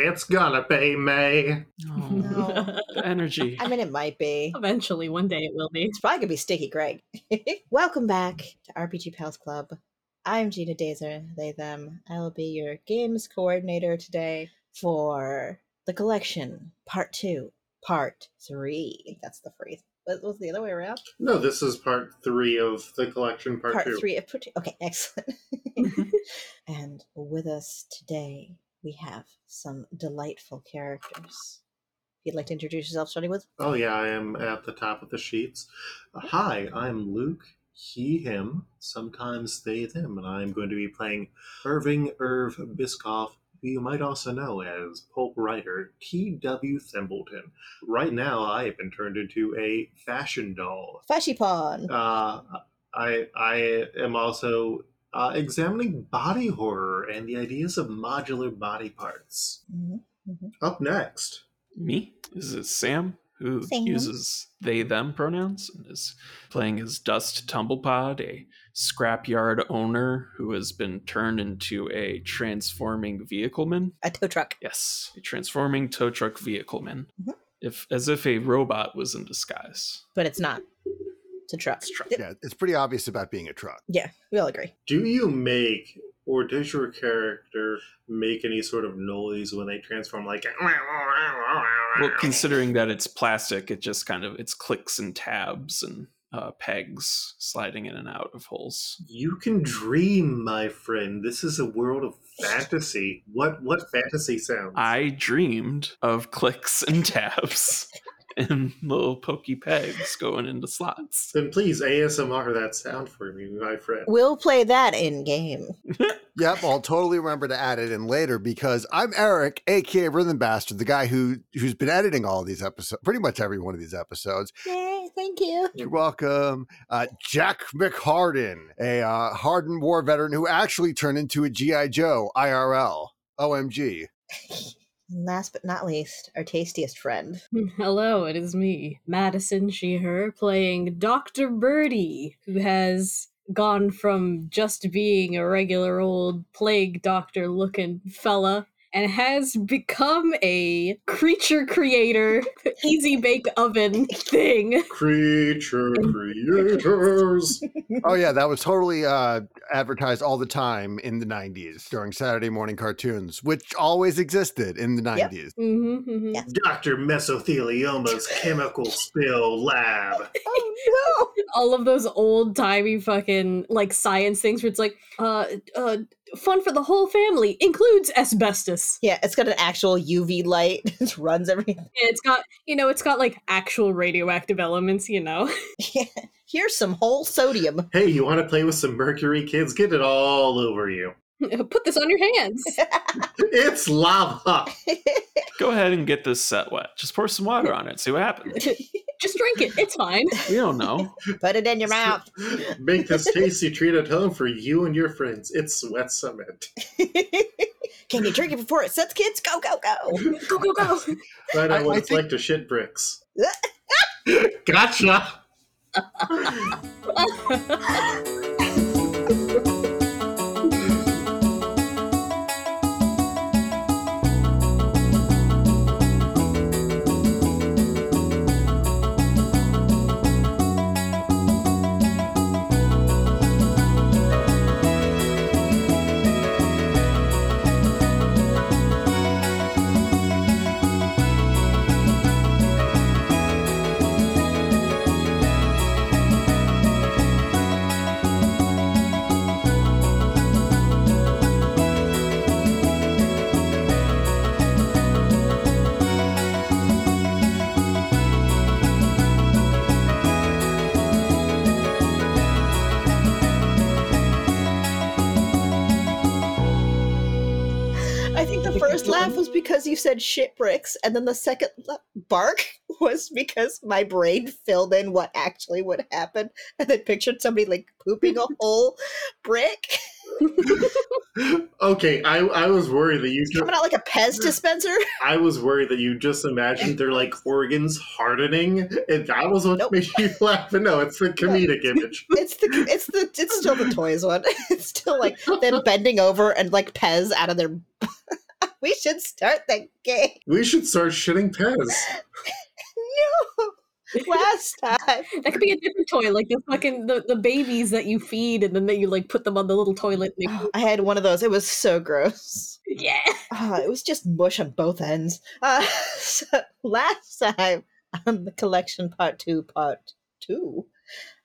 It's gonna be May. Oh, No. the energy. I mean, it might be. Eventually, one day it will be. It's probably gonna be Stinky Greg. Welcome back to RPG Pals Club. I'm Gina Dazer, they, them. I will be your games coordinator today for the collection, part two, part three. That's the phrase. What was the other way around? No, this is part three of the collection, part, Part, two. three of part two. Okay, excellent. and with us today, we have some delightful characters. If you'd like to introduce yourself, starting with Oh yeah, I am at the top of the sheets. Uh, hi, I'm Luke. He, him, sometimes they, them, and I'm going to be playing Irving Irv Biscoff, who you might also know as pulp writer T.W. Thimbleton. Right now, I have been turned into a fashion doll. Fashy Pawn. Uh, I I am also uh, examining body horror and the ideas of modular body parts. Mhm. Up next, Me? This is Sam, who Sam. uses they them pronouns and is playing as Dust Tumblepod, a scrapyard owner who has been turned into a transforming vehicleman. A tow truck. Yes, a transforming tow truck vehicleman. Mhm. If as if a robot was in disguise. But it's not. It's a truck. It's truck. Yeah, it's pretty obvious about being a truck. Yeah, we all agree. do you make or does your character make any sort of noise when they transform? Like, Well, considering that it's plastic, it just kind of it's clicks and tabs and uh, pegs sliding in and out of holes. you can dream, my friend. This is a world of fantasy. What what fantasy sounds? I dreamed of clicks and tabs and little pokey pegs going into slots. then please ASMR that sound for me, my friend. We'll play that in game. Yep, I'll totally remember to add it in later because I'm Eric, aka Rhythm Bastard, the guy who who's been editing all of these episodes, pretty much every one of these episodes. Yay, thank you. You're welcome. Uh, Jack McHarden, a uh, hardened war veteran who actually turned into a GI Joe IRL. OMG. And last but not least, our tastiest friend. Hello, it is me, Madison She Her, playing Dr. Birdie, who has gone from just being a regular old plague doctor looking fella and has become a creature creator, easy bake oven thing. Creature creators. Oh yeah, that was totally uh, advertised all the time in the '90s during Saturday morning cartoons, which always existed in the Yep. '90s. hmm hmm Yeah. Dr. Mesothelioma's chemical spill lab. Oh no! all of those old timey fucking like science things where it's like uh uh fun for the whole family includes asbestos Yeah, it's got an actual UV light. it runs everything. and it's got you know it's got like actual radioactive elements you know Yeah. Here's some whole sodium. Hey, you want to play with some mercury, kids? Get it all over you. put this on your hands It's lava. Go ahead and get this set wet. Just pour some water on it. See what happens. Just drink it it's fine We don't know. Put it in your mouth. Make this tasty treat at home for you and your friends. It's sweat cement. Can you drink it before it sets, kids? Go, go, go. go go go Find out I- what I it's think- like to shit bricks. gotcha. Because you said shit bricks, and then the second bark was because my brain filled in what actually would happen, and then pictured somebody like pooping a whole brick Okay, I, I was worried that you just, coming out like a Pez dispenser. I was worried that you just imagined their like organs hardening, and that was what Nope. made you laugh. But no, it's the comedic image. It's the it's the it's still the toys one. It's still like them bending over and like Pez out of their we should start the game. We should start shitting Pez. No. Last time. That could be a different toy, like the fucking the, the babies that you feed and then that you like put them on the little toilet. And they, Oh, I had one of those. It was so gross. yeah. Oh, it was just mush on both ends. Uh, so last time on the collection part two, part two,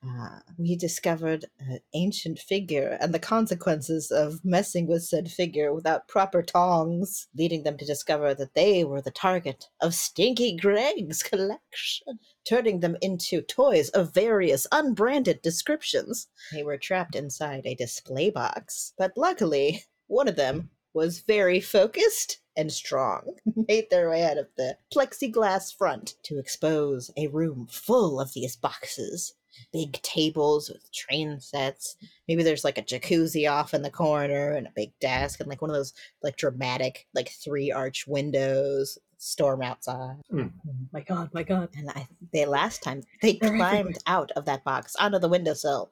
uh, we discovered an ancient figure and the consequences of messing with said figure without proper tongs, leading them to discover that they were the target of Stinky Greg's collection, turning them into toys of various unbranded descriptions. They were trapped inside a display box, but luckily, one of them was very focused and strong, made their way out of the plexiglass front to expose a room full of these boxes. Big tables with train sets. Maybe there's like a jacuzzi off in the corner and a big desk and like one of those like dramatic like three arch windows. Storm outside. Hmm. Oh my God, my God. And I they last time they climbed out of that box onto the windowsill.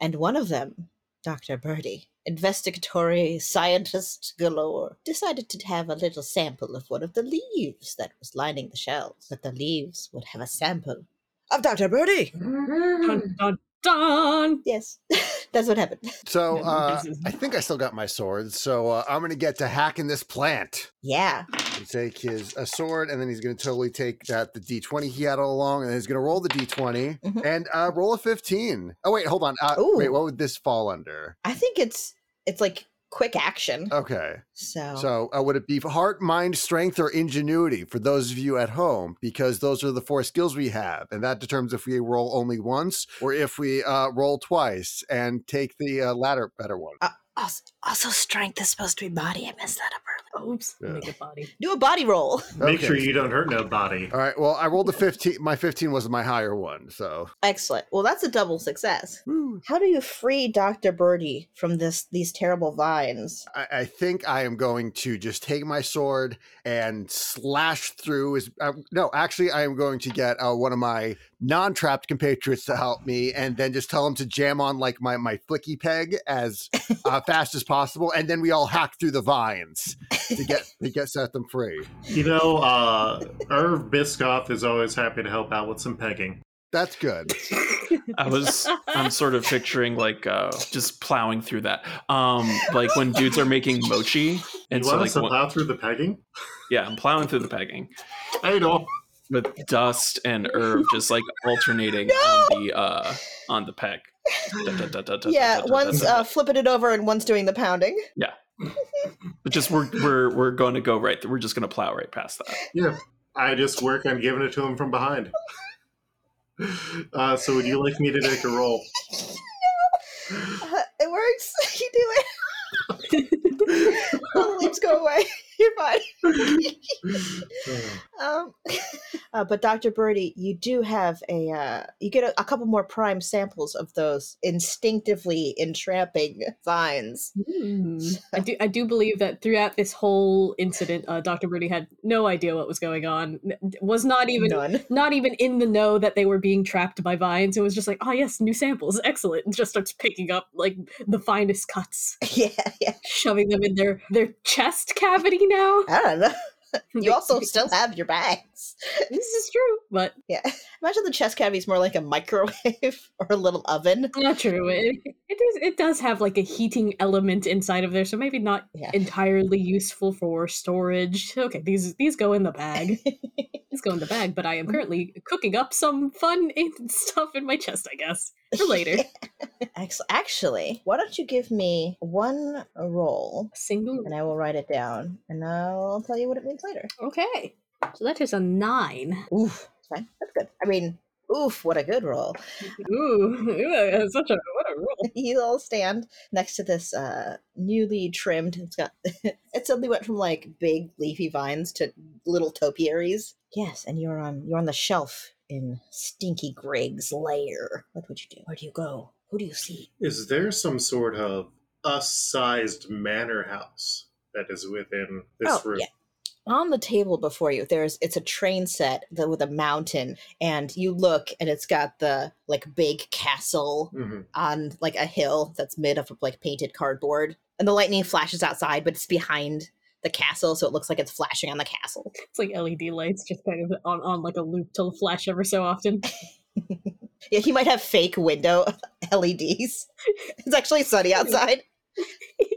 And one of them, Dr. Birdie, investigatory scientist galore, decided to have a little sample of one of the leaves that was lining the shelves. But the leaves would have a sample of Dr. Birdie. Dun, dun, dun. Yes, that's what happened. So uh, I think I still got my sword. So uh, I'm gonna get to hacking this plant. Yeah. He take his a sword, and then he's gonna totally take that the D20 he had all along, and then he's gonna roll the D20 Mhm. and uh, roll a 15. Oh wait, hold on. Uh, wait, what would this fall under? I think it's it's like quick action. Okay, So, so uh, would it be heart, mind, strength, or ingenuity for those of you at home? Because those are the four skills we have, and that determines if we roll only once or if we uh, roll twice and take the uh, latter better one. also, also strength is supposed to be body. I messed that up earlier. Oops. Yeah. Make a body. Do a body roll. Make Okay. sure you don't hurt nobody. All right. Well, I rolled a 15. My 15 was my higher one. So, Excellent. Well, that's a double success. Woo. How do you free Dr. Birdie from this these terrible vines? I, I think I am going to just take my sword and slash through his. Uh, no, actually, I am going to get uh, one of my non trapped compatriots to help me and then just tell them to jam on like my, my flicky peg as uh, fast as possible. And then we all hack through the vines to get to get set them free. You know, uh, Irv Biscoff is always happy to help out with some pegging. That's good. I was I'm sort of picturing like uh just plowing through that. Um like when dudes are making mochi and you so want like us to plow through the pegging? yeah, I'm plowing through the pegging I know. With dust and herb just like alternating on the uh on the peg. Da, da, da, da, da, Yeah, da, da, one's da, da. uh, flipping it over and one's doing the pounding. Yeah. but just we're we're we're going to go right. We're just going to plow right past that. Yeah. I just work on giving it to him from behind. Uh, so would you like me to take a roll? Uh, it works. You do it. All the leaves go away. You're fine. um, uh, but Dr. Birdie, you do have a uh, you get a, a couple more prime samples of those instinctively entrapping vines. Hmm. I do. I do believe that throughout this whole incident, uh, Doctor Birdie had no idea what was going on. Was not even None. not even in the know that they were being trapped by vines. It was just like, oh yes, new samples, excellent, and just starts picking up like the finest cuts, Yeah, yeah. shoving them in their their chest cavity now. I don't know. You also still have your this is true, but Yeah. Imagine the chest cavity is more like a microwave or a little oven. not true. It, it does it does have like a heating element inside of there, so maybe not Yeah. entirely useful for storage. Okay, these these go in the bag. these go in the bag, but I am mm-hmm. currently cooking up some fun stuff in my chest, I guess, for later. Actually, why don't you give me one roll single. and I will write it down and I'll tell you what it means later. Okay, so that is a nine. Oof. That's fine. That's good. I mean, oof, what a good roll. Ooh, ooh, such a what a roll. you all stand next to this uh newly trimmed it's got it suddenly went from like big leafy vines to little topiaries yes and you're on you're on the shelf in stinky greg's lair what would you do where do you go who do you see Is there some sort of us-sized manor house that is within this Oh, room? yeah. On the table before you there's it's a train set that with a mountain and you look and it's got the like big castle Mhm. on like a hill that's made up of like painted cardboard and the lightning flashes outside but it's behind the castle, so it looks like it's flashing on the castle. It's like LED lights just kind of on, on like a loop till flash ever so often. Yeah, he might have fake window LEDs. It's actually sunny outside.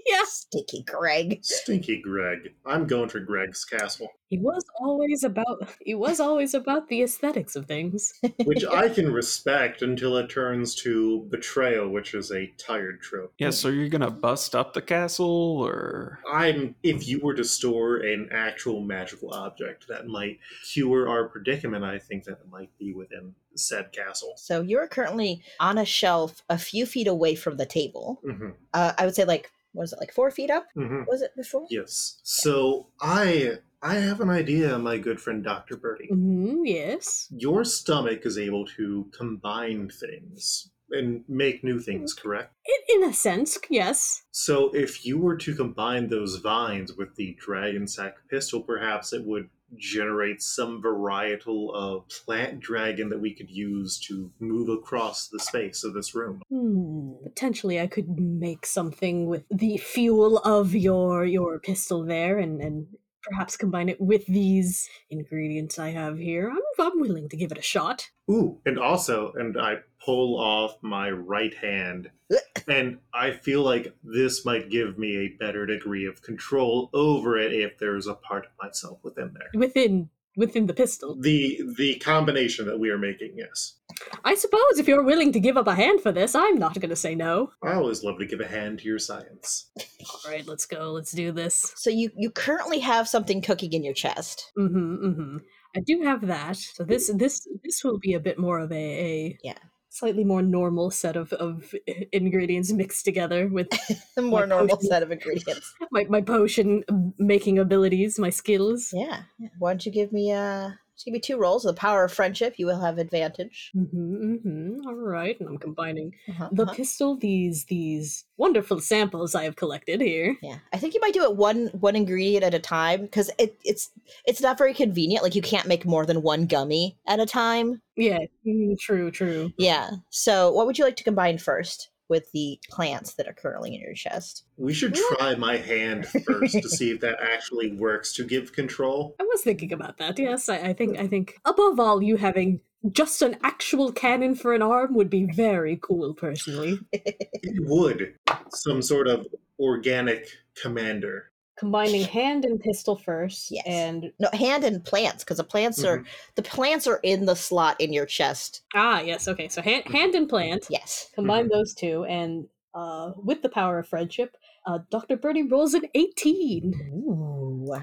yeah. Stinky Greg. Stinky Greg. I'm going to Greg's castle, He was always about he was always about the aesthetics of things. which I can respect until it turns to betrayal, which is a tired trope. Yeah, so you're gonna bust up the castle, or I'm if you were to store an actual magical object that might cure our predicament, I think that it might be within said castle. So you're currently on a shelf a few feet away from the table. hmm Uh, I would say like, what was it, like four feet up? mm-hmm. Was it before? Yes. So I I have an idea, my good friend Dr. Birdie. hmm yes. Your stomach is able to combine things and make new things, correct? In, in a sense, yes. So if you were to combine those vines with the dragon sac pistol, perhaps it would generate some varietal of plant dragon that we could use to move across the space of this room. Hmm. Potentially, I could make something with the fuel of your your pistol there, and and perhaps combine it with these ingredients I have here. I'm I'm willing to give it a shot. Ooh, and also, and I pull off my right hand, and I feel like this might give me a better degree of control over it if there's a part of myself within there. within within the pistol. The the combination that we are making, yes. I suppose if you're willing to give up a hand for this, I'm not going to say no. I always love to give a hand to your science. All right, let's go. Let's do this. So you you currently have something cooking in your chest. Mm-hmm. Mm-hmm. I do have that. So this this this will be a bit more of a, a Yeah. Slightly more normal set of, of ingredients mixed together with The more normal potion. set of ingredients. my, my potion making abilities, my skills. Yeah. Why don't you give me uh just give me two rolls. The power of friendship. You will have advantage. Mm-hmm, mm-hmm. All right, and I'm combining Uh-huh, the uh-huh. pistol. These these wonderful samples I have collected here. Yeah, I think you might do it one one ingredient at a time because it, it's it's not very convenient. Like you can't make more than one gummy at a time. Yeah, mm, true, true. Yeah. So what would you like to combine first with the plants that are currently in your chest? We should try my hand first to see if that actually works to give control. I was thinking about that. Mm-hmm. Yes, I, I think I think above all, you having just an actual cannon for an arm would be very cool, personally. It would. Some sort of organic commander. Combining hand and pistol first, Yes. and No, hand and plants because the plants are Mhm. the plants are in the slot in your chest. ah, yes, okay. So hand, hand and plant. Yes. Combine those two, and uh, with the power of friendship, uh, Doctor Birdie rolls an eighteen. Ooh.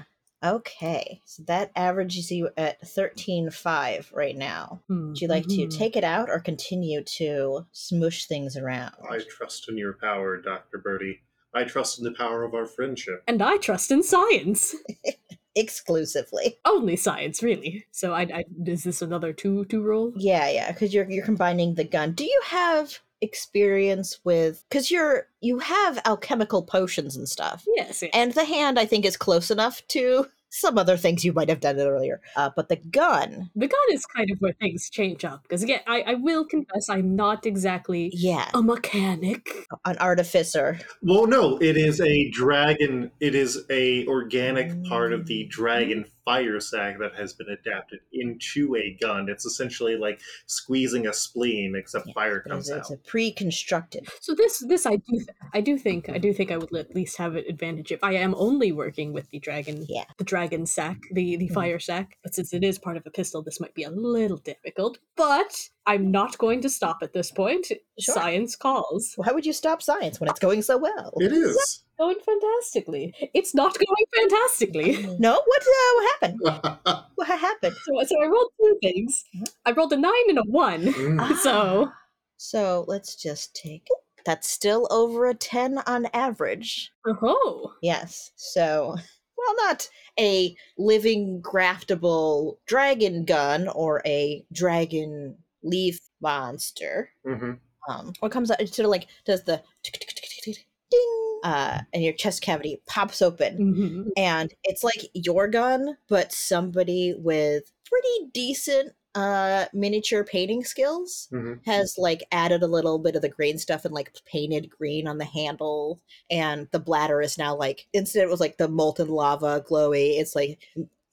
Okay. So that averages you at thirteen five right now. Hmm, Would you like to mhm. take it out or continue to smush things around? I trust in your power, Dr. Birdie. I trust in the power of our friendship. And I trust in science. Exclusively. Only science, really. So, I, I is this another two two roll? Yeah, yeah, because you're you're combining the gun. Do you have experience with because you're you have alchemical potions and stuff, Yes. yes. and the hand I think is close enough to some other things you might have done earlier. Uh, but the gun, the gun is kind of where things change up because again I, I will confess i'm not exactly yeah, a mechanic an artificer. Well, no, it is a dragon. It is a organic part of the dragon fire sac that has been adapted into a gun. It's essentially like squeezing a spleen, except Yeah, fire It's, comes it's out. a pre-constructed. so this this i do i do think i do think i would at least have an advantage if i am only working with the dragon Yeah. the dragon sac the the Mhm. fire sac but since it is part of a pistol this might be a little difficult but i'm not going to stop at this point Sure. science calls Why would you stop science when it's going so well? It is. Going fantastically it's not going fantastically No, what uh, what happened? What happened? so, so i rolled two things Mhm. i rolled a nine and a one Mm. So- Ah. so let's just take. That's still over a ten on average. oh Yes. So, well, not a living graftable dragon gun or a dragon leaf monster. Mhm. Um, what comes out? It sort of like does the ding, uh, and your chest cavity pops open, Mhm. and it's like your gun, but somebody with pretty decent uh miniature painting skills Mhm. has like added a little bit of the green stuff and like painted green on the handle and the bladder is now like instead it was like the molten lava glowy it's like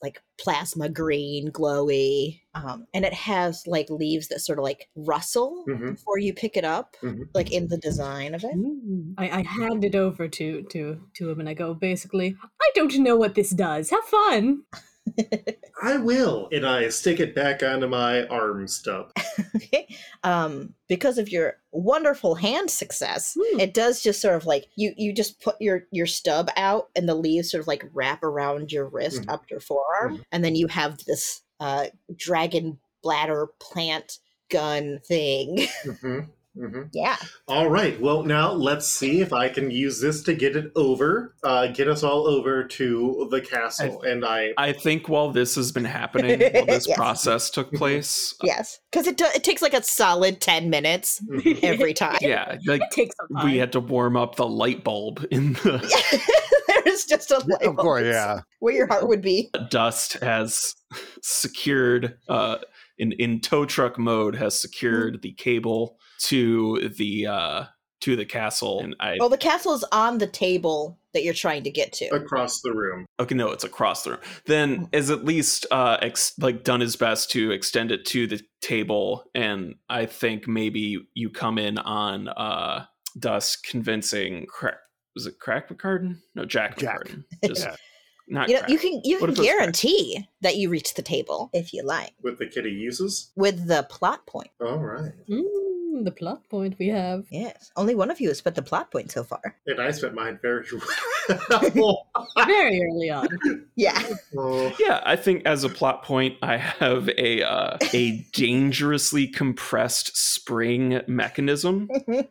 like plasma green glowy um and it has like leaves that sort of like rustle Mhm. before you pick it up Mhm. like in the design of it Mm. I, I hand it over to to to him and I go basically, I don't know what this does. Have fun. I will. And I stick it back onto my arm stub. okay um because of your wonderful hand success Hmm. it does just sort of like you you just put your your stub out and the leaves sort of like wrap around your wrist Mhm. up your forearm and then you have this uh dragon bladder plant gun thing hmm hmm yeah All right. Well, now let's see if I can use this to get it over, uh, get us all over to the castle. and I, I think while this has been happening, while this Yes. process took place, yes because it, do- it takes like a solid 10 minutes Mhm. every time yeah, like It takes some we had to warm up the light bulb in the there's just a light of course, bulb yeah. where your heart would be dust has secured uh in in tow truck mode has secured the cable to the uh to the castle and i well the castle is on the table that you're trying to get to across the room. okay no it's across the room then is at least uh ex- like done his best to extend it to the table and i think maybe you come in on uh dust convincing crack was it crack mcharden no jack, Jack. mcharden just Yeah. not you know crack. you can you What can if it was crack? guarantee that you reach the table if you like With the kitty uses. with the plot point All right. Mm, the plot point we have. yes only one of you has spent the plot point so far And I spent mine very well. Very early on. yeah Oh, Yeah, I think as a plot point, I have a uh, a dangerously compressed spring mechanism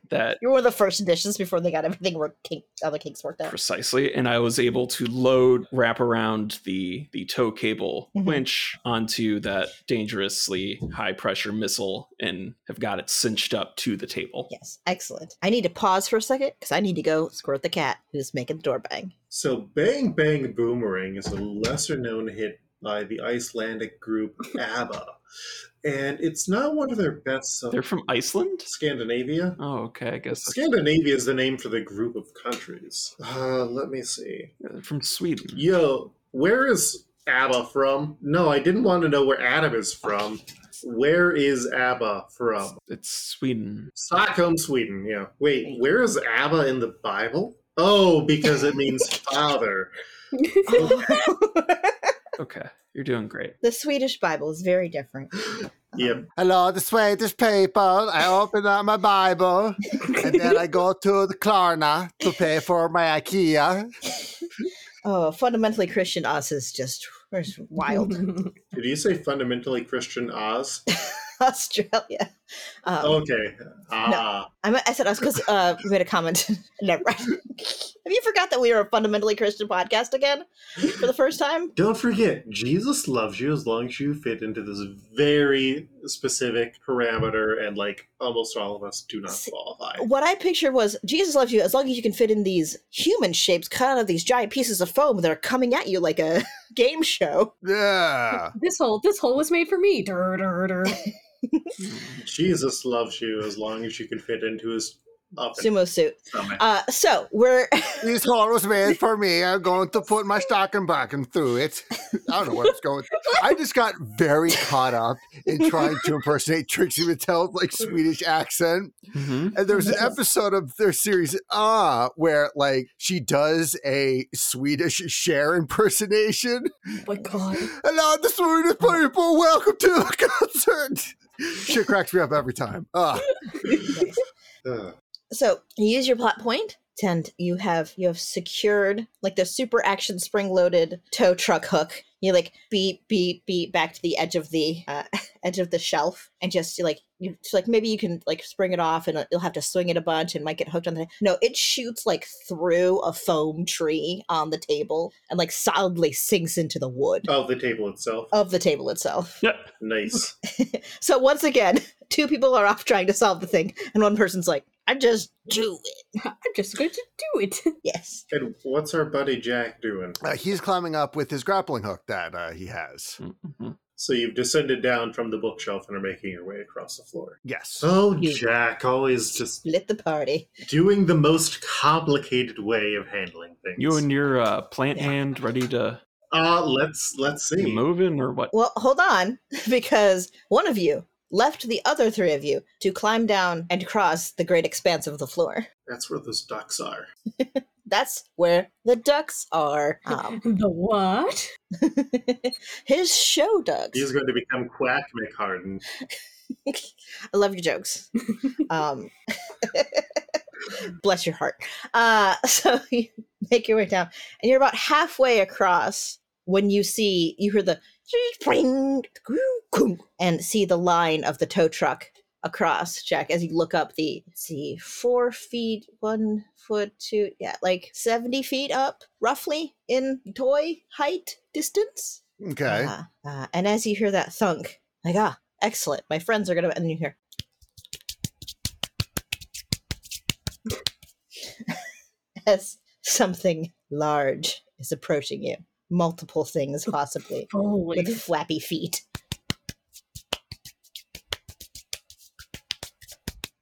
that you were one of the first editions before they got everything work kink, all the kinks worked out precisely, and I was able to load wrap around the the tow cable Mhm. winch onto that dangerously high pressure missile and have got it cinched up to the table. yes excellent i need to pause for a second because i need to go squirt the cat who's making the door bang So, Bang Bang Boomerang is a lesser known hit by the Icelandic group ABBA. And it's not one of their best They're from Iceland. Scandinavia. Oh, okay. I guess Scandinavia is the name for the group of countries. Uh, let me see. they're from Sweden. Yo, where is ABBA from? No, I didn't want to know where Adam is from. Where is ABBA from? It's Sweden. Stockholm, Sweden. Yeah. Wait, where is ABBA in the Bible? Oh, because it means father. Okay, you're doing great. the swedish bible is very different Yep. Hello, the Swedish people. I open up my Bible and then I go to the Klarna to pay for my IKEA. oh fundamentally christian us is just it's wild Did you say fundamentally Christian Oz? australia um, Okay. Ah. I, meant, I said us because uh, we made a comment. Never mind. Have you forgot that we are a fundamentally Christian podcast again for the first time? Don't forget, Jesus loves you as long as you fit into this very specific parameter, and like almost all of us do not See, qualify. What I pictured was Jesus loves you as long as you can fit in these human shapes cut out of these giant pieces of foam that are coming at you like a game show. Yeah. this hole, this hole was made for me. Dur, dur, dur. Jesus loves you as long as you can fit into his up Sumo suit. Uh, so we're This hole was made for me. I'm going to put my stocking back and through it. I don't know where it's going. I just got very caught up in trying to impersonate Trixie Mattel's like Swedish accent. hmm And there was an episode of their series Ah where like she does a Swedish Cher impersonation. Oh my god. Hello, the Swedish people. Welcome to the concert. Shit cracks me up every time. Ah, so you use your plot point and you have you have secured like the super action spring loaded tow truck hook you like beat beat beat back to the edge of the uh, edge of the shelf and just like you so like maybe you can like spring it off and you'll have to swing it a bunch and might get hooked on the no it shoots like through a foam tree on the table and like solidly sinks into the wood of the table itself. of the table itself Yeah. Nice. so once again two people are off trying to solve the thing and one person's like i just do it I'm just going to do it. yes And what's our buddy Jack doing? uh, he's climbing up with his grappling hook that uh, he has. hmm So you've descended down from the bookshelf and are making your way across the floor. Yes. Oh, You- Jack, always just Split the party. doing the most complicated way of handling things. You and your uh, plant Yeah. hand ready to uh, let's let's you see. moving or what? Well, hold on, because one of you left the other three of you to climb down and cross the great expanse of the floor. That's where those ducks are. That's where the ducks are. Um, The what? his show ducks. He's going to become Quack McHarden. I love your jokes. um, bless your heart. Uh, so you make your way down, and you're about halfway across when you see you hear the and see the line of the tow truck across Jack as you look up the see four feet one foot two yeah like 70 feet up roughly in toy height distance Okay. uh, uh, and as you hear that thunk, like, ah, excellent. My friends are going to. And you hear. as something large is approaching you. Multiple things, possibly, Holy. with flappy feet.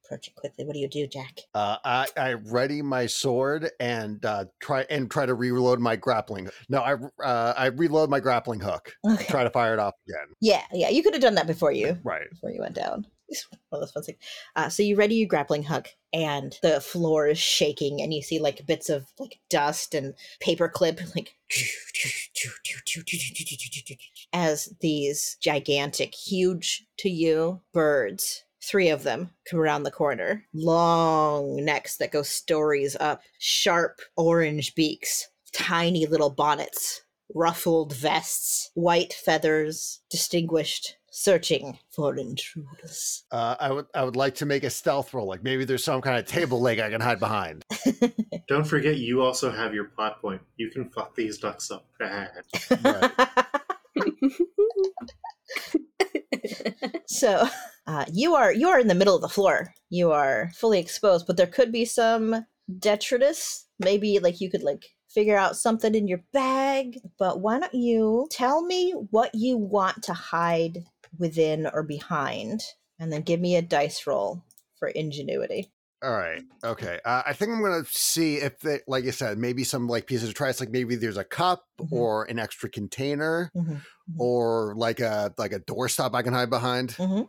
Approaching quickly. What do you do, Jack? Uh, I, I ready my sword and uh, try and try to reload my grappling. No, I uh, I reload my grappling hook. Okay. Try to fire it off again. Yeah, yeah. You could have done that before you Right. before you went down. It's one of those fun things. Uh, so you ready your grappling hook, and the floor is shaking, and you see like bits of like dust and paperclip, like as these gigantic, huge to you birds. Three of them come around the corner. Long necks that go stories up, sharp orange beaks, tiny little bonnets ruffled vests, white feathers, distinguished, searching for intruders. Uh, I would I would like to make a stealth roll. Like maybe there's some kind of table leg I can hide behind. Don't forget, you also have your plot point. You can fuck these ducks up bad. so uh, you are you are in the middle of the floor. You are fully exposed, but there could be some detritus. Maybe like you could like figure out something in your bag. But why don't you tell me what you want to hide within or behind, and then give me a dice roll for ingenuity. All right. Okay. Uh, I think I'm gonna see if they, like I said, maybe some like pieces of trash. Like maybe there's a cup Mhm. or an extra container Mhm, or like a like a doorstop I can hide behind. mhm.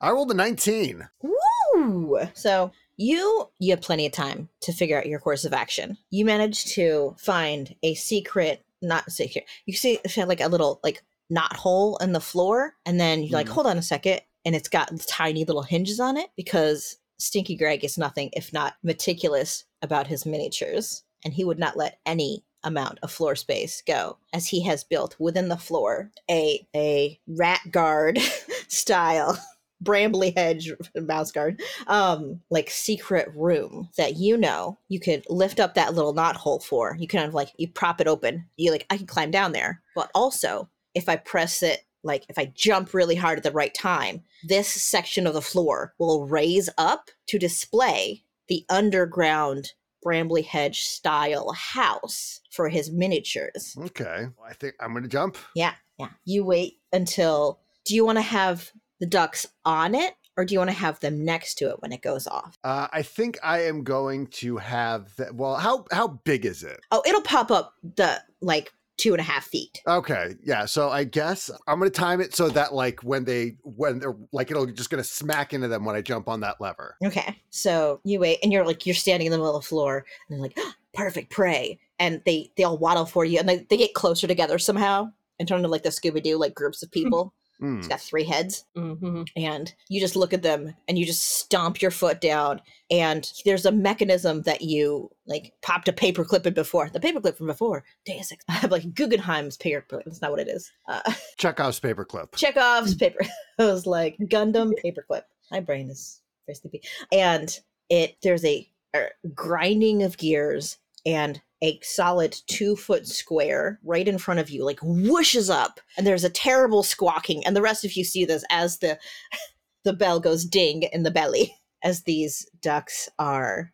I rolled a 19. Woo! So you you have plenty of time to figure out your course of action. You managed to find a secret, not secret. You see like a little like knot hole in the floor, and then you're like, hold on a second, and it's got tiny little hinges on it because Stinky Greg is nothing if not meticulous about his miniatures, and he would not let any amount of floor space go as he has built within the floor a a rat guard style brambly hedge mouse guard um like secret room that you know you could lift up that little knot hole for. You kind of like you prop it open. You like i can climb down there. But also if i press it like if i jump really hard at the right time this section of the floor will raise up to display the underground brambly hedge style house for his miniatures Okay. I think I'm gonna jump. yeah, yeah. You wait until. Do you want to have the ducks on it, or do you want to have them next to it when it goes off? Uh, I think I am going to have that. Well, how how big is it? Oh, it'll pop up the like two and a half feet. Okay, yeah. So I guess I'm gonna time it so that like when they when they're like it'll just gonna smack into them when I jump on that lever. Okay, so you wait, and you're like you're standing in the middle of the floor, and they're like, ah, perfect prey, and they they all waddle for you, and they they get closer together somehow and turn into like the Scooby Doo like groups of people. Hmm. It's got three heads. hmm and you just look at them and you just stomp your foot down. And there's a mechanism that you like popped a paper clip in before. The paper clip from before deus ex i have like guggenheim's paper clip that's not what it is. Uh, Chekhov's paperclip. chekhov's paper it was like gundam paperclip. My brain is very sleepy and it there's a, a grinding of gears and a solid two foot square right in front of you like whooshes up and there's a terrible squawking and the rest of you see this as the the bell goes ding in the belly as these ducks are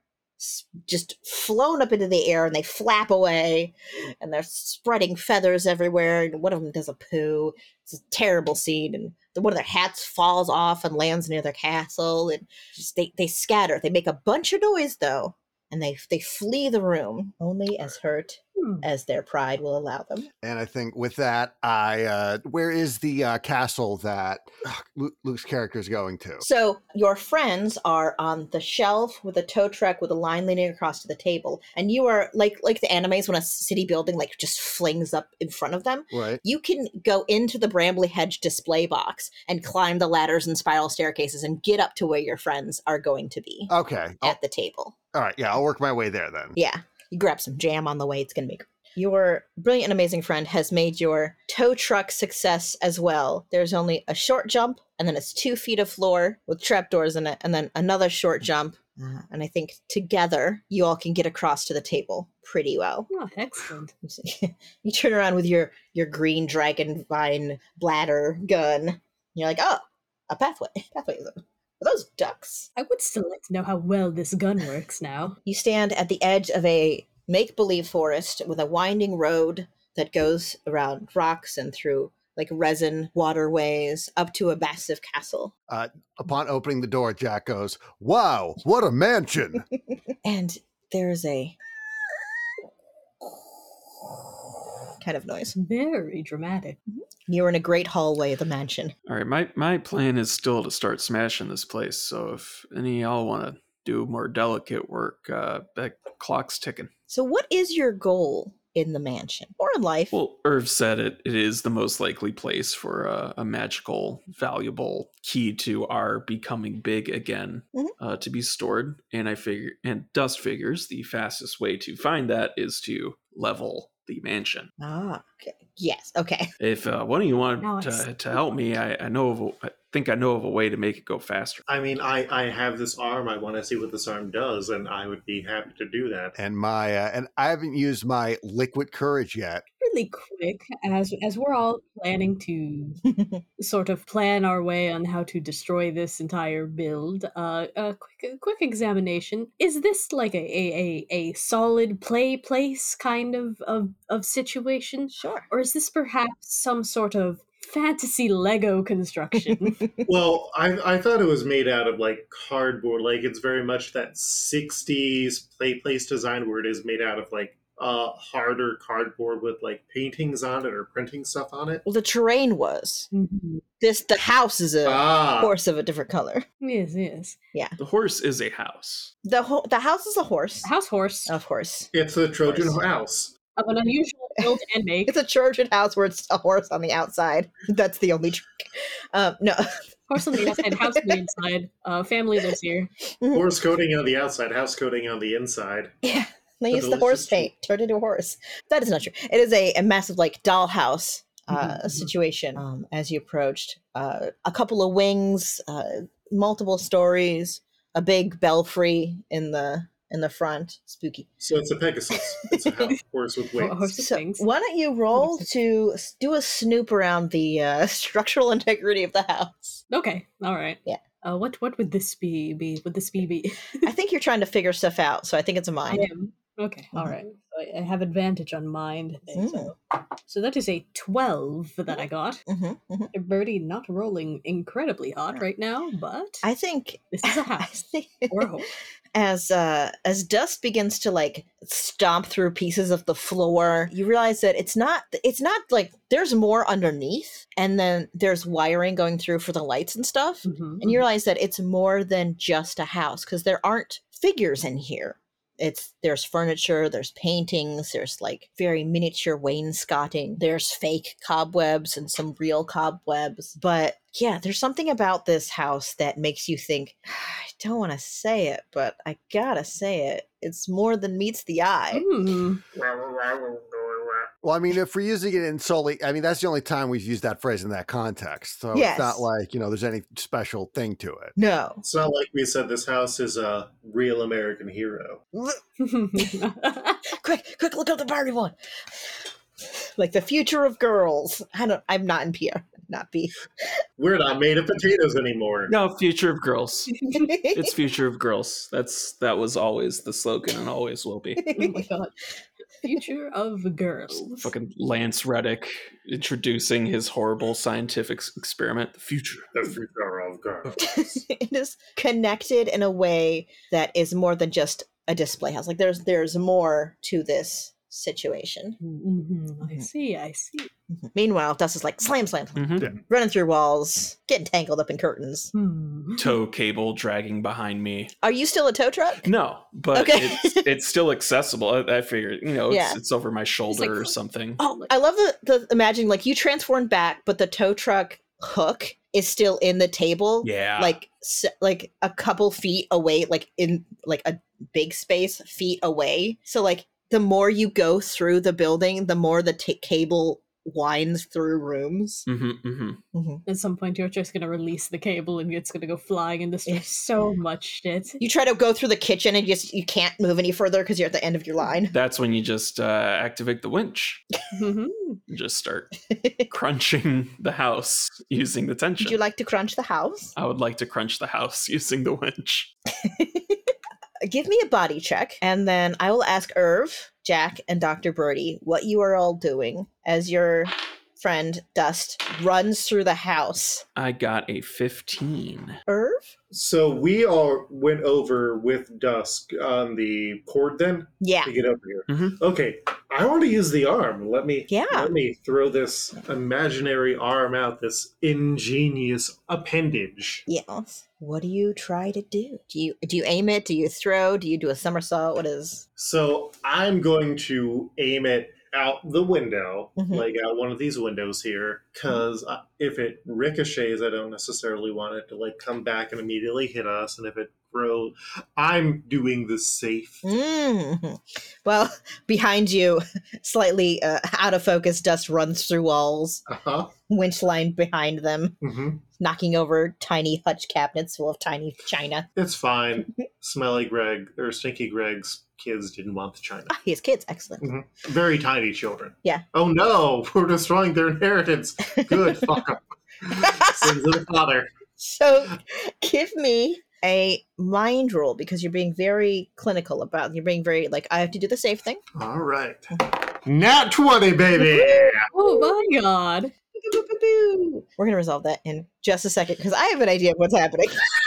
just flown up into the air and they flap away and they're spreading feathers everywhere and one of them does a poo. It's a terrible scene and one of their hats falls off and lands near their castle and just they, they scatter. They make a bunch of noise though and they they flee the room only as hurt Hmm. as their pride will allow them And I think with that, I uh, where is the uh, castle that ugh, Luke's character is going to? So your friends are on the shelf with a tow truck with a line leaning across to the table, and you are like like the animes when a city building like just flings up in front of them. Right. You can go into the Brambly Hedge display box and climb the ladders and spiral staircases and get up to where your friends are going to be Okay. I'll- at the table. All right. Yeah, I'll work my way there then. Yeah, you grab some jam on the way. It's gonna make your brilliant and amazing friend has made your tow truck success as well. There's only a short jump, and then it's two feet of floor with trapdoors in it, and then another short jump. Uh, and I think together you all can get across to the table pretty well. Oh, excellent. You you turn around with your your green dragon vine bladder gun. and You're like, oh, a pathway. Pathway. Are those ducks? I would still like to know how well this gun works now. You stand at the edge of a make believe forest with a winding road that goes around rocks and through like resin waterways up to a massive castle. Uh, upon opening the door, Jack goes, "Wow, what a mansion!" And there's a kind of noise. Very dramatic. You're in a great hallway of the mansion. All right, my my plan is still to start smashing this place. So if any of y'all want to do more delicate work, uh, that clock's ticking. So, what is your goal in the mansion or in life? Well, Irv said it. It is the most likely place for a, a magical, valuable key to our becoming big again Mhm. uh, to be stored. And I figure, and Dust figures the fastest way to find that is to level the mansion. ah, okay. yes, okay. If uh, one of you want Now I to, to help me, I, I know of. A, I think I know of a way to make it go faster. I mean, I, I have this arm. I want to see what this arm does, and I would be happy to do that. and my uh, and I haven't used my liquid courage yet. Really quick, as as we're all planning to sort of plan our way on how to destroy this entire build. Uh, a quick, a quick examination: is this like a, a, a, a solid play place kind of, of of situation, Sure. or is this perhaps some sort of fantasy Lego construction? Well, I, I thought it was made out of like cardboard. Like it's very much that '60s play place design where it is made out of like uh harder cardboard with like paintings on it or printing stuff on it. Well, the terrain was. Mhm. This the house is a Ah, horse of a different color. Yes, yes. Yeah. The horse is a house. The ho- the house is a horse, House horse of course. it's a Trojan Horse. house. Of an unusual build and make. It's a Trojan house where it's a horse on the outside. That's the only trick. Um, no, Horse on the outside, house on the inside. Uh, family lives here. Horse coating on the outside, house coating on the inside. yeah, they The use the horse delicious treat. paint turned into a horse. That is not true. It is a, a massive like dollhouse uh, Mhm, mhm. situation. Um, as you approached, uh, a couple of wings, uh, multiple stories, a big belfry in the in the front. Spooky. So it's a Pegasus. It's a horse with wings. horse with So why don't you roll to do a snoop around the uh, structural integrity of the house? Okay, all right. Yeah. Uh, what what would this be? Be would this be? Be I think you're trying to figure stuff out, so I think it's a mind. am. Okay, all Mhm. right. So I, I have advantage on mind. Mm. So. so that is a twelve that I got. hmm hmm Birdie not rolling incredibly hot right now, but I think this is a I house think or a horse. As uh as dust begins to like stomp through pieces of the floor you realize that it's not it's not like there's more underneath and then there's wiring going through for the lights and stuff. Mhm, and you realize that it's more than just a house because there aren't figures in here it's there's furniture there's paintings there's like very miniature wainscoting there's fake cobwebs and some real cobwebs. But yeah there's something about this house that makes you think i don't want to say it but i gotta say it. It's more than meets the eye. Mm, Well, I mean, if we're using it in solely, I mean, that's the only time we've used that phrase in that context. So Yes. it's not like you know, there's any special thing to it. no It's not like we said this house is a real American hero. quick quick look up the party one like the future of girls i don't i'm not in pr not be. We're not made of potatoes anymore. No, future of girls. It's future of girls. That's that was always the slogan and always will be. oh my god. Future of girls. Fucking Lance Reddick introducing his horrible scientific s- experiment. The future. The future of girls. it is connected in a way that is more than just a display house. Like there's there's more to this situation. Mhm, I see, I see. Meanwhile, Dust is like slam slam, Mhm. running through walls, getting tangled up in curtains. Hmm. Tow cable dragging behind me. Are you still a tow truck? No, but Okay. it's, it's still accessible. I, I figured, you know, it's, Yeah. it's over my shoulder or something. Oh, I love the the imagining like you transformed back, but the tow truck hook is still in the table. Yeah. like s- like a couple feet away like in like a big space feet away so like the more you go through the building the more the ta cable winds through rooms hmm hmm At some point, you're just gonna release the cable and it's gonna go flying and destroy Yeah. so much shit. you try to go through the kitchen and you just you can't move any further because you're at the end of your line That's when you just uh, activate the winch. Mhm. and Just start crunching the house using the tension. would you like to crunch the house I would like to crunch the house using the winch. give me a body check and then i will ask irv jack and dr birdie what you are all doing as your friend dust runs through the house I got a 15. irv So we all went over with Dusk on the cord then yeah to get over here. Mhm. Okay, I want to use the arm. Let me Yeah. let me throw this imaginary arm out. This ingenious appendage. Yes. What do you try to do? Do you do you aim it? Do you throw? Do you do a somersault? What is? So I'm going to aim it out the window, Mhm. like out one of these windows here, because if it ricochets, I don't necessarily want it to like come back and immediately hit us. And if it throws, I'm doing the safe. Mm. Well, behind you, slightly uh, out of focus, dust runs through walls. Uh huh. Winch line behind them, hmm knocking over tiny hutch cabinets full of tiny china. It's fine. Smelly Greg or Stinky Greg's kids didn't want the china. Ah, his kids, excellent. Very tiny children. Yeah. Oh no, we're destroying their inheritance. Good, fuck 'em. Sins of the father. So, give me a mind roll because you're being very clinical about. You're being very like I have to do the safe thing. All right. Nat 20, baby! Oh my god. We're gonna resolve that in just a second because I have an idea of what's happening.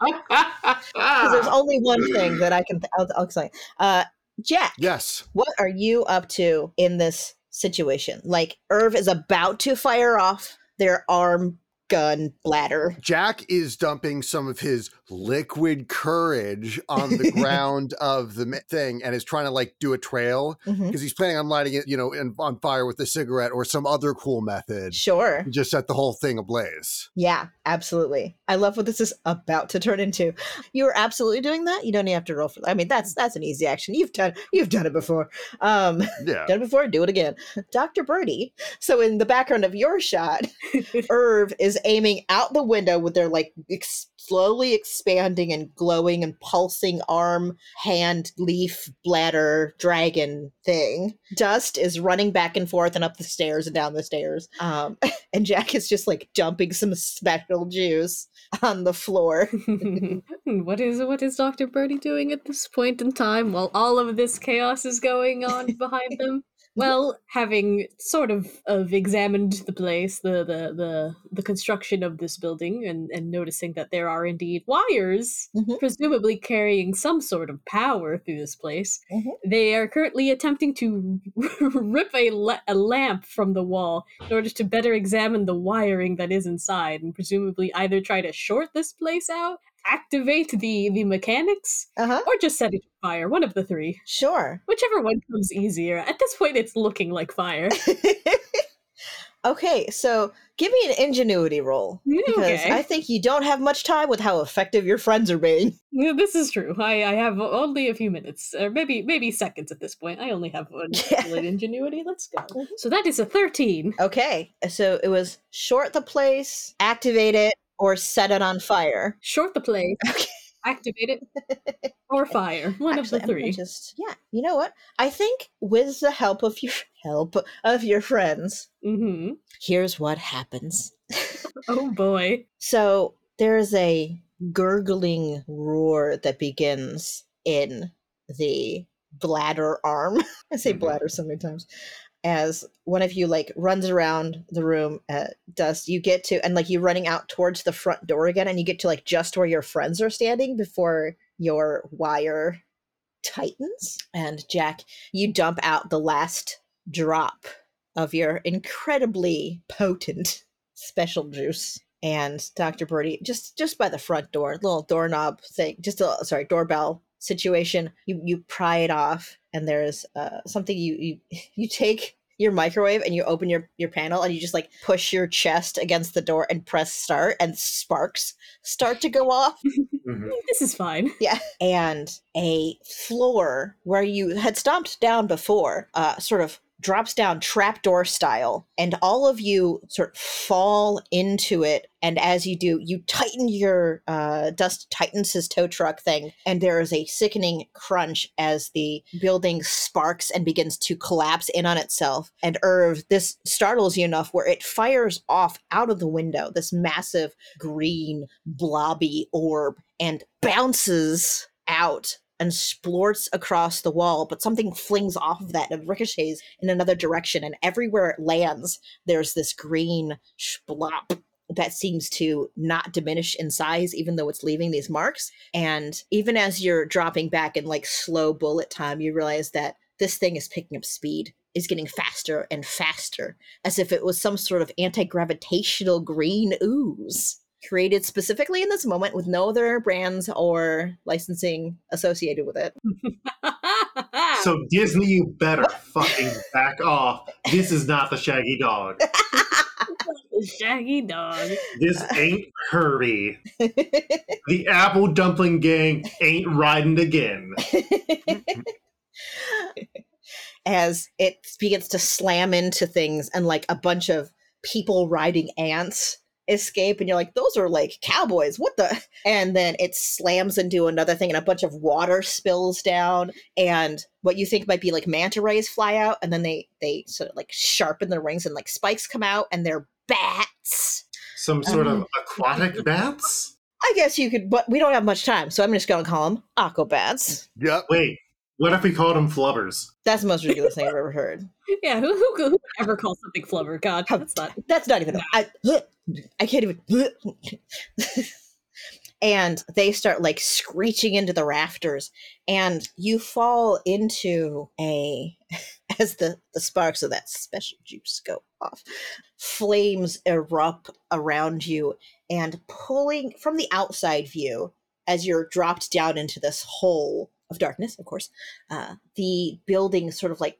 Because there's only one thing that I can. Th- I'll, I'll explain. Uh, Jack, Yes. what are you up to in this situation? Like, Irv is about to fire off their arm gun bladder. Jack is dumping some of his liquid courage on the ground of the thing and is trying to like do a trail because he's planning on lighting it, you know, in, on fire with a cigarette or some other cool method. Sure. Just set the whole thing ablaze. Yeah, absolutely. I love what this is about to turn into. You are absolutely doing that. You don't even have to roll for. I mean, that's that's an easy action. You've done you've done it before. Um, Yeah. done it before. Do it again, Doctor Birdie. So in the background of your shot, Irv is aiming out the window with their like ex- slowly expanding and glowing and pulsing arm, hand, leaf, bladder, dragon thing. Dust is running back and forth and up the stairs and down the stairs. Um, and Jack is just like dumping some special juice on the floor. what is what is Dr. Birdie doing at this point in time while all of this chaos is going on behind them? Well, having sort of, of examined the place, the, the, the, the construction of this building, and, and noticing that there are indeed wires, Mhm. presumably carrying some sort of power through this place, Mhm. they are currently attempting to rip a, la- a lamp from the wall in order to better examine the wiring that is inside, and presumably either try to short this place out, activate the, the mechanics, Uh huh. or just set it on fire. One of the three. Sure. Whichever one comes easier. At this point, it's looking like fire. okay, so give me an ingenuity roll because Okay. I think you don't have much time with how effective your friends are being. This is true. I, I have only a few minutes, or maybe maybe seconds at this point. I only have one Yeah. ingenuity. Let's go. Mhm. So that is a thirteen. Okay, so it was short the place, activate it, or set it on fire. Short the place. Activate it or fire. One Actually, of the three. just yeah. You know what? I think with the help of your help of your friends, Mm-hmm. here's what happens. Oh boy. So there's a gurgling roar that begins in the bladder arm. I say Mhm. bladder so many times. As one of you like runs around the room at dust, you get to and like you're running out towards the front door again, and you get to like just where your friends are standing before your wire tightens. And Jack, you dump out the last drop of your incredibly potent special juice and Dr. Birdie just just by the front door, little doorknob thing, just a sorry doorbell situation. You you pry it off, and there's uh, something you you you take your microwave and you open your your panel and you just like push your chest against the door and press start and sparks start to go off Mhm. This is fine. yeah. And a floor where you had stomped down before, uh, sort of drops down trapdoor style, and all of you sort of fall into it. And as you do, you tighten your uh, dust tightens his tow truck thing, and there is a sickening crunch as the building sparks and begins to collapse in on itself. And Irv, this startles you enough where it fires off out of the window this massive green blobby orb and bounces out and splorts across the wall, but something flings off of that and ricochets in another direction. And everywhere it lands, there's this green splop that seems to not diminish in size, even though it's leaving these marks. And even as you're dropping back in like slow bullet time, you realize that this thing is picking up speed, is getting faster and faster, as if it was some sort of anti gravitational green ooze created specifically in this moment with no other brands or licensing associated with it. So Disney, you better fucking back off. This is not the Shaggy Dog. Shaggy dog. This ain't Herbie. The Apple Dumpling Gang ain't riding again. As it begins to slam into things and like a bunch of people riding ants escape and you're like those are like cowboys what the and then it slams into another thing and a bunch of water spills down and what you think might be like manta rays fly out and then they they sort of like sharpen their rings and like spikes come out and they're bats Some sort of um, aquatic bats? i guess you could but we don't have much time so i'm just gonna call them aquabats yeah Wait, what if we called them flubbers? that's the most ridiculous thing i've ever heard Yeah, who, who, who ever call something flubber? God, that's not. That's not even. I, I can't even. and they start like screeching into the rafters, and you fall into a. As the, the sparks of that special juice go off, flames erupt around you, and pulling from the outside view as you're dropped down into this hole of darkness, of course, uh, the building sort of like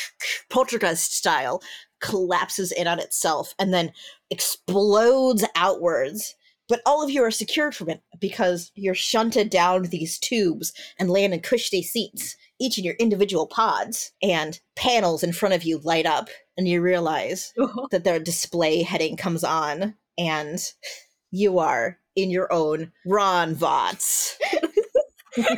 poltergeist style collapses in on itself and then explodes outwards. But all of you are secured from it because you're shunted down these tubes and land in cushy seats, each in your individual pods, and panels in front of you light up, and you realize oh. that their display heading comes on, and you are in your own Ron Vots.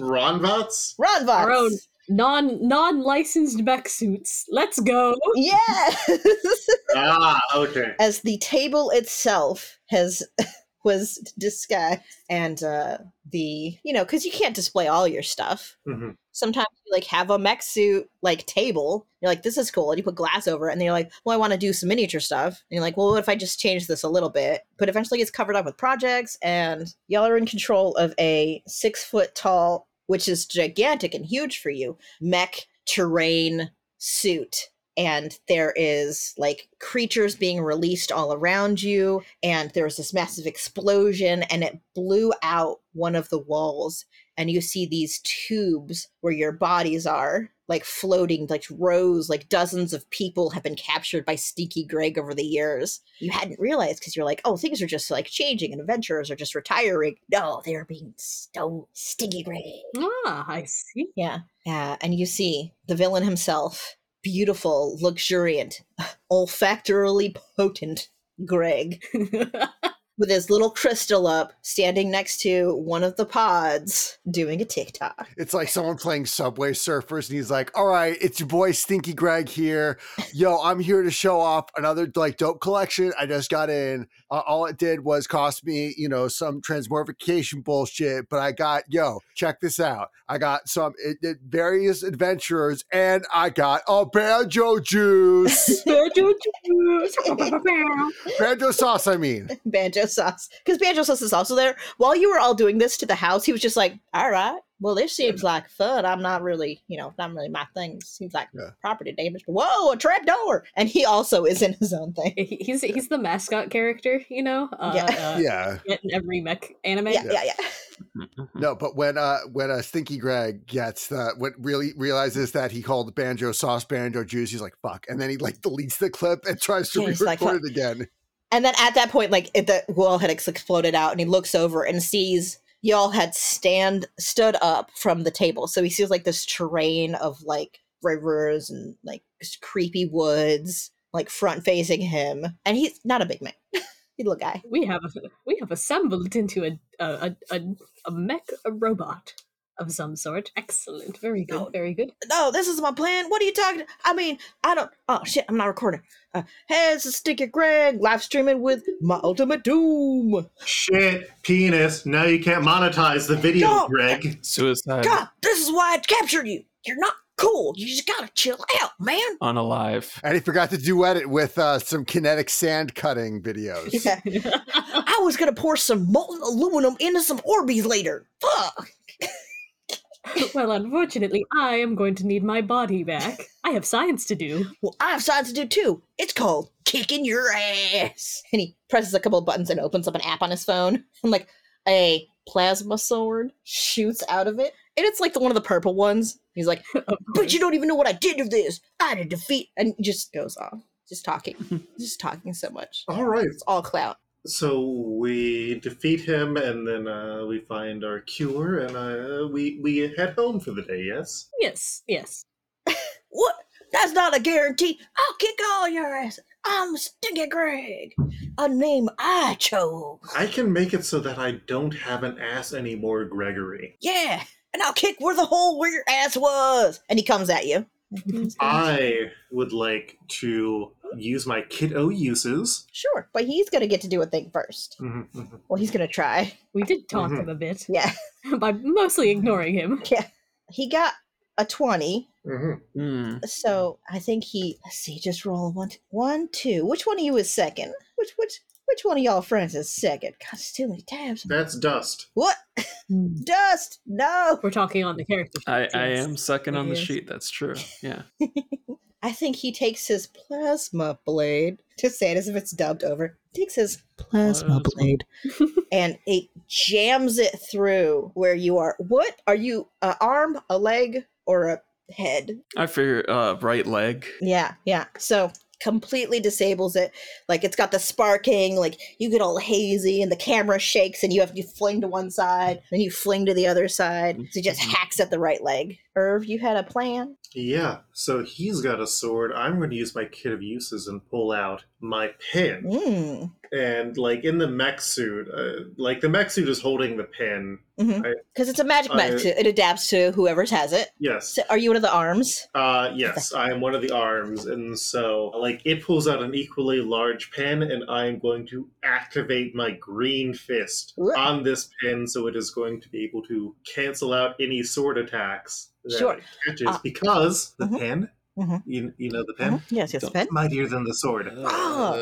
Ron Vots? Ron Vots! Our own. Non non licensed mech suits. Let's go. Yes! Ah, okay. as the table itself has was disguised and uh the you know because you can't display all your stuff Mhm. sometimes you like have a mech suit like table you're like this is cool and you put glass over it and then you're like well i want to do some miniature stuff and you're like well what if i just change this a little bit but eventually it's covered up with projects and y'all are in control of a six foot tall which is gigantic and huge for you mech terrain suit and there is like creatures being released all around you and there's this massive explosion and it blew out one of the walls and you see these tubes where your bodies are like floating like rows like dozens of people have been captured by stinky greg over the years you hadn't realized because you're like oh things are just like changing and adventurers are just retiring no they're being stole stinky greg Ah, I see. yeah. Yeah. And you see the villain himself, beautiful, luxuriant, olfactorily potent Greg, with his little crystal up, standing next to one of the pods, doing a TikTok. It's like someone playing Subway Surfers, and he's like, "All right, it's your boy Stinky Greg here. Yo, I'm here to show off another like dope collection. I just got in. Uh, all it did was cost me, you know, some transmogrification bullshit, but I got yo, check this out. I got some it, it, various adventurers, and I got a banjo juice, banjo juice, banjo sauce. I mean, Banjo Sauce. Because Banjo Sauce is also there. While you were all doing this to the house, he was just like, all right, well, this seems like fun. I'm not really, you know, not really my thing. Seems like Yeah. property damage. Whoa, a trap door. And he also is in his own thing. He- He's he's the mascot character, you know. Uh, Yeah. uh, yeah. in every mech anime. Yeah, yeah, yeah. No, but when uh when uh Stinky Greg gets the when really realizes that he called banjo sauce banjo juice, he's like fuck, and then he like deletes the clip and tries to Yeah, re-record like, it again. And then at that point, like it, the wall had exploded out, and he looks over and sees y'all had stand stood up from the table. So he sees like this terrain of like rivers and like creepy woods, like front facing him. And he's not a big man. he's a little guy. We have we have assembled into a a a, a, a mech a robot of some sort. Excellent, very good, Oh. very good. No, this is my plan. What are you talking? I mean, I don't. Oh shit, I'm not recording. Uh, hey, this is Stinky Greg live streaming with my ultimate doom. Shit, penis. Now you can't monetize the video, No. Greg. Suicide. God, this is why I captured you. You're not cool. You just gotta chill out, man. Unalive. And he forgot to duet it with uh some kinetic sand cutting videos. Yeah. I was gonna pour some molten aluminum into some Orbeez later. Fuck. well, unfortunately, I am going to need my body back. I have science to do. Well, I have science to do too. It's called kicking your ass. And he presses a couple of buttons and opens up an app on his phone. And like a plasma sword shoots out of it. And it's like the one of the purple ones. He's like, but you don't even know what I did to this. I had to defeat and just goes off. Just talking. just talking so much. All right. It's all clout. So we defeat him, and then uh, we find our cure, and uh, we we head home for the day. Yes. Yes, yes. What? That's not a guarantee. I'll kick all your ass. I'm Stinky Greg, a name I chose. I can make it so that I don't have an ass anymore, Gregory. Yeah, and I'll kick where the hole where your ass was. And he comes at you. I would like to use my kit O uses. Sure, but he's gonna get to do a thing first. Mhm, mhm. Well, he's gonna try. We did taunt Mhm. him a bit Yeah, by mostly ignoring him. Yeah. He got a twenty. Mhm. Hmm. So I think he. Let's see. Just roll a one, one, two. Which one of you is second? Which which which one of y'all friends is second? God, there's too many tabs. That's dust. What? Dust? No. We're talking on the character. I, I yes. am second on the sheet. That's true. Yeah. I think he takes his plasma blade, to say it as if it's dubbed over, takes his plasma Plasma. blade and it jams it through where you are. What? Are you an arm, a leg, or a head? I figure uh, right leg. Yeah, yeah. So completely disables it. Like it's got the sparking, like you get all hazy and the camera shakes and you have to fling to one side, then you fling to the other side. So it just hacks at the right leg. Irv, you had a plan? Yeah. So he's got a sword. I'm going to use my kit of uses and pull out my pen. Mm. And like in the mech suit, uh, like the mech suit is holding the pen. Because it's a magic I- mech. It adapts to whoever's has it. Yes. So are you one of the arms? Uh, yes, I am one of the arms, and so like it pulls out an equally large pen, and I am going to activate my green fist Whoa. on this pen, so it is going to be able to cancel out any sword attacks that Sure. it catches, Uh, because the pen, mhm. you, you know the pen, Mhm. Yes, yes, pen. mightier than the sword, Oh.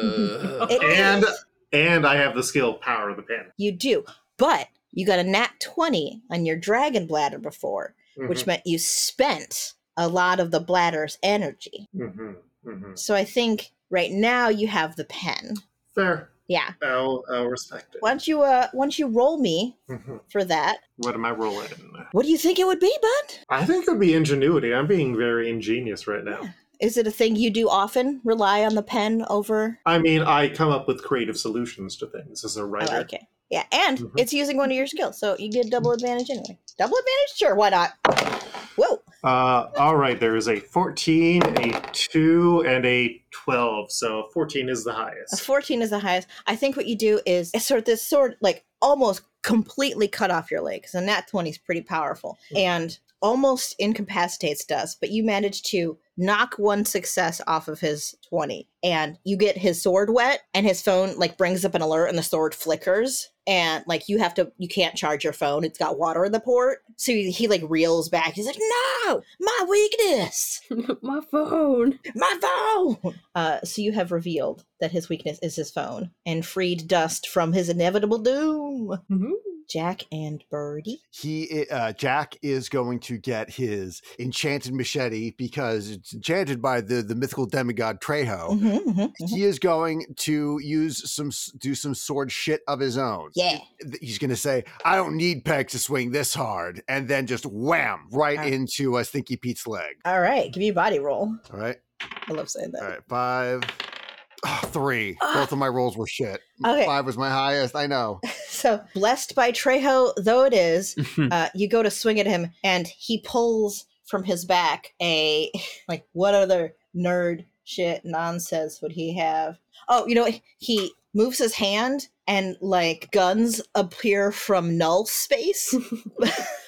It and is. and I have the skill power of the pen, You do. But you got a nat 20 on your dragon bladder before, which Mhm, meant you spent a lot of the bladder's energy. mhm, mhm. So I think right now you have the pen. fair. Yeah. I'll, I'll respect it. Why don't you uh why don't you roll me Mhm. for that? What am I rolling? What do you think it would be, bud? I think it would be ingenuity. I'm being very ingenious right now. Yeah. Is it a thing you do often? Rely on the pen over I mean, I come up with creative solutions to things as a I writer. like it. Yeah, and Mhm. it's using one of your skills, so you get double advantage anyway. Double advantage? Sure, why not? Whoa. Uh, all right, there is a 14, a 2, and a 12. So 14 is the A highest. 14 is the highest. I think what you do is sort of this sword, like almost completely cut off your leg. So nat 20 is pretty powerful and almost incapacitates Dust, but you manage to knock one success off of his 20 and you get his sword wet and his phone like brings up an alert and the sword flickers and like you have to you can't charge your phone it's got water in the port so he, he like reels back he's like no my weakness My phone. my phone. Uh, so you have revealed that his weakness is his phone and freed Dust from his inevitable doom. Mhm. Jack and Birdie. He, uh, Jack, is going to get his enchanted machete because it's enchanted by the the mythical demigod Trejo. Mhm, mhm, mhm. He is going to use some do some sword shit of his own. Yeah. He's going to say, "I don't need Peg to swing this hard," and then just wham right Ah. into uh, Stinky Pete's leg. All right, give me a body roll. All right, I love saying that. all right, five, oh, three. Both of my rolls were shit. Okay. Five was my highest. I know. So blessed by Trejo, though it is, uh, you go to swing at him, and he pulls from his back a like what other nerd shit nonsense would he have? Oh, you know he moves his hand and like guns appear from null space.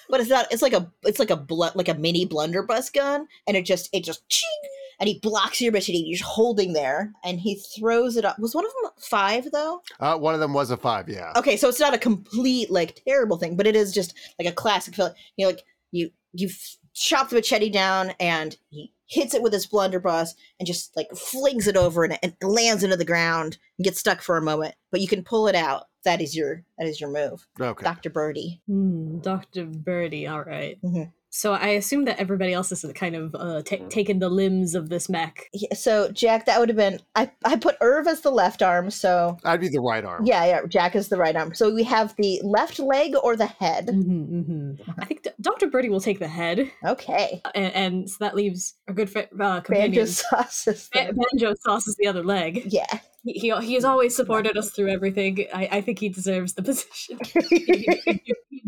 but it's not it's like a it's like a bl- like a mini blunderbuss gun and it just it just ching, and he blocks your machete you're just holding there and he throws it up was one of them five though Uh, one of them was a five. Yeah. okay so it's not a complete like terrible thing but it is just like a classic feel you know like you you chop the machete down and he hits it with his blunderbuss and just like flings it over and it lands into the ground and gets stuck for a moment but you can pull it out that is your that is your move Okay. dr birdie Hmm, Dr. Birdie, all right. Mhm. So I assume that everybody else is kind of uh, ta taking the limbs of this mech. Yeah, so Jack, that would have been I. I put Irv as the left arm. So I'd be the right arm. yeah, yeah. Jack is the right arm. So we have the left leg or the head. hmm hmm I think D- Dr. Birdie will take the head, Okay. and, and so that leaves a good fri- uh, Banjo companion. sauce is Ba- the- Banjo sauce is the other leg. Yeah. He, he he has always supported us through everything. I, I think he deserves the position.